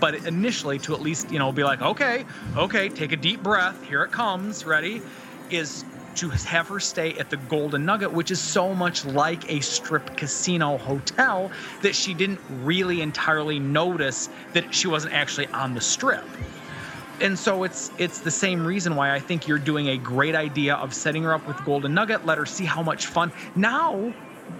Speaker 1: but initially to at least, you know, be like, okay, okay, take a deep breath. Here it comes. Ready? Is to have her stay at the Golden Nugget, which is so much like a strip casino hotel that she didn't really entirely notice that she wasn't actually on the strip and so it's it's the same reason why I think you're doing a great idea of setting her up with Golden Nugget. Let her see how much fun. Now,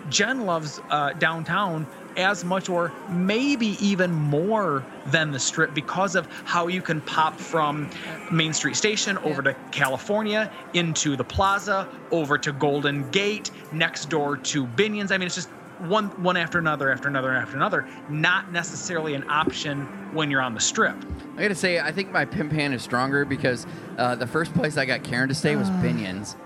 Speaker 1: Jen loves uh, downtown as much or maybe even more than the strip because of how you can pop from Main Street Station over to California into the plaza over to Golden Gate next door to Binion's. I mean, it's just one one after another after another after another. Not necessarily an option when you're on the strip.
Speaker 8: I gotta say, I think my pimp hand is stronger because uh, the first place I got Karen to stay was <gasps> Binions.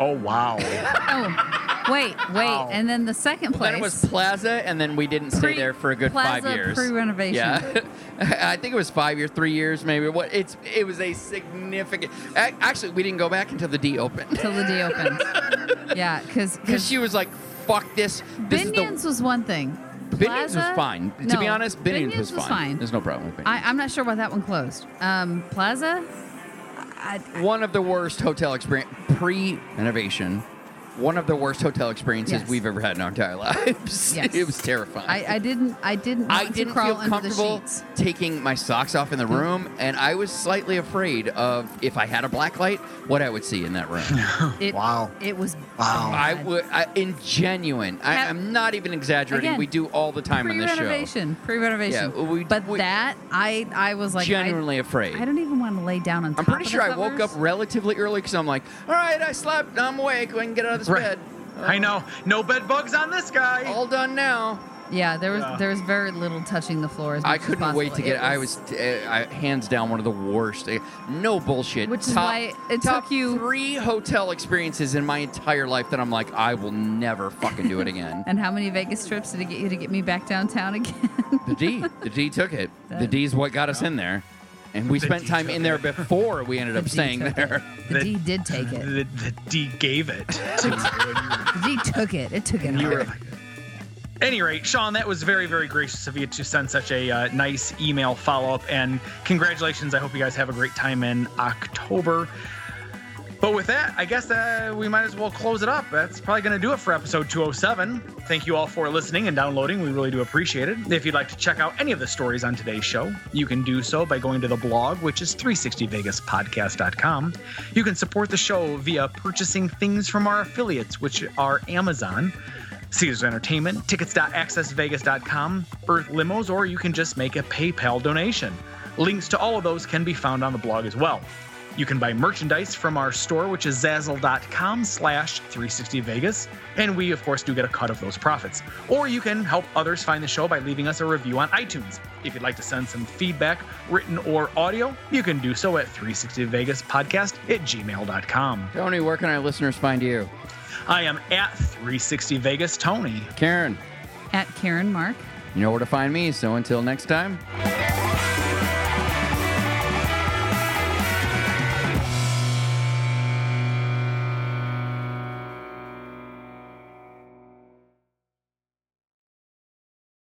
Speaker 1: Oh wow. <laughs>
Speaker 6: Wait, wait,
Speaker 1: Wow.
Speaker 6: and then the second place.
Speaker 8: Then it was Plaza, and then we didn't stay
Speaker 6: Pre-
Speaker 8: there for a good
Speaker 6: Plaza
Speaker 8: five years.
Speaker 6: pre-renovation.
Speaker 8: Yeah, <laughs> I think it was five years, three years, maybe. What? It's it was a significant. a- Actually, we didn't go back until the D opened
Speaker 6: till the D opened. <laughs> yeah, because
Speaker 8: because she was like, "Fuck this." this is the-
Speaker 6: Binions was one thing.
Speaker 8: Binions was
Speaker 6: Plaza-
Speaker 8: fine. to
Speaker 6: No,
Speaker 8: be honest, Binions, was,
Speaker 6: was
Speaker 8: fine.
Speaker 6: fine.
Speaker 8: There's no problem with Binions.
Speaker 6: I, I'm not sure why that one closed. Um, Plaza, I,
Speaker 8: One of the worst hotel experience pre-renovation one of the worst hotel experiences
Speaker 6: Yes.
Speaker 8: we've ever had in our entire <laughs> lives.
Speaker 6: Yes.
Speaker 8: it was terrifying.
Speaker 6: I, I didn't. I didn't.
Speaker 8: I didn't
Speaker 6: to crawl
Speaker 8: feel
Speaker 6: under
Speaker 8: comfortable taking my socks off in the room, and I was slightly afraid of if I had a black light, what I would see in that room. <laughs>
Speaker 6: It,
Speaker 1: Wow.
Speaker 6: It was.
Speaker 1: Wow.
Speaker 8: I would, I, in genuine, I,
Speaker 6: Have-
Speaker 8: I'm not even exaggerating.
Speaker 6: Again,
Speaker 8: we do all the time on this show.
Speaker 6: Pre-renovation. Pre-renovation.
Speaker 8: Yeah, we-
Speaker 6: but
Speaker 8: we-
Speaker 6: that I I was like I-
Speaker 8: Genuinely afraid.
Speaker 6: I, don't even want to lay down on
Speaker 8: I'm pretty
Speaker 6: of
Speaker 8: sure
Speaker 6: the
Speaker 8: I woke up relatively early because I'm like, all right, I slept, I'm awake, I can get out of this
Speaker 1: Right.
Speaker 8: bed.
Speaker 1: I know. No bed bugs on this guy.
Speaker 8: All done now.
Speaker 6: Yeah, there was
Speaker 1: Yeah.
Speaker 6: there was very little touching the floor. As
Speaker 8: I
Speaker 6: much as
Speaker 8: couldn't wait to
Speaker 6: possible.
Speaker 8: get. I was uh, I, hands down one of the worst. uh, No bullshit.
Speaker 6: Which is why it
Speaker 8: top
Speaker 6: took you-
Speaker 8: three hotel experiences in my entire life that I'm like, I will never fucking do it again. <laughs>
Speaker 6: And how many Vegas trips did it get you to get me back downtown again?
Speaker 8: the D, the D took it. <laughs> The
Speaker 6: That-
Speaker 8: D's what got us in there, and we spent time in there before we ended up staying there.
Speaker 6: The
Speaker 1: The-
Speaker 6: D did take it.
Speaker 1: The, the D gave it. to you when you
Speaker 6: The D took it. It took it.
Speaker 1: You
Speaker 6: all.
Speaker 1: were any rate, Sean, that was very, very gracious of you to send such a uh, nice email follow up. And congratulations. I hope you guys have a great time in October. But with that, I guess uh, we might as well close it up. That's probably going to do it for episode 207. Thank you all for listening and downloading. We really do appreciate it. If you'd like to check out any of the stories on today's show, you can do so by going to the blog, which is 360vegaspodcast.com. You can support the show via purchasing things from our affiliates, which are Amazon. Caesars Entertainment, tickets.accessvegas.com, Earth Limos, or you can just make a PayPal donation. Links to all of those can be found on the blog as well. You can buy merchandise from our store, which is zazzle.com slash 360vegas, and we, of course, do get a cut of those profits. Or you can help others find the show by leaving us a review on iTunes. If you'd like to send some feedback, written or audio, you can do so at 360vegaspodcast at gmail.com.
Speaker 8: Tony, where can our listeners find you?
Speaker 1: I am at 360vegas Tony.
Speaker 8: Karen,
Speaker 6: At Karen Mark.
Speaker 8: you know where to find me. So until next time.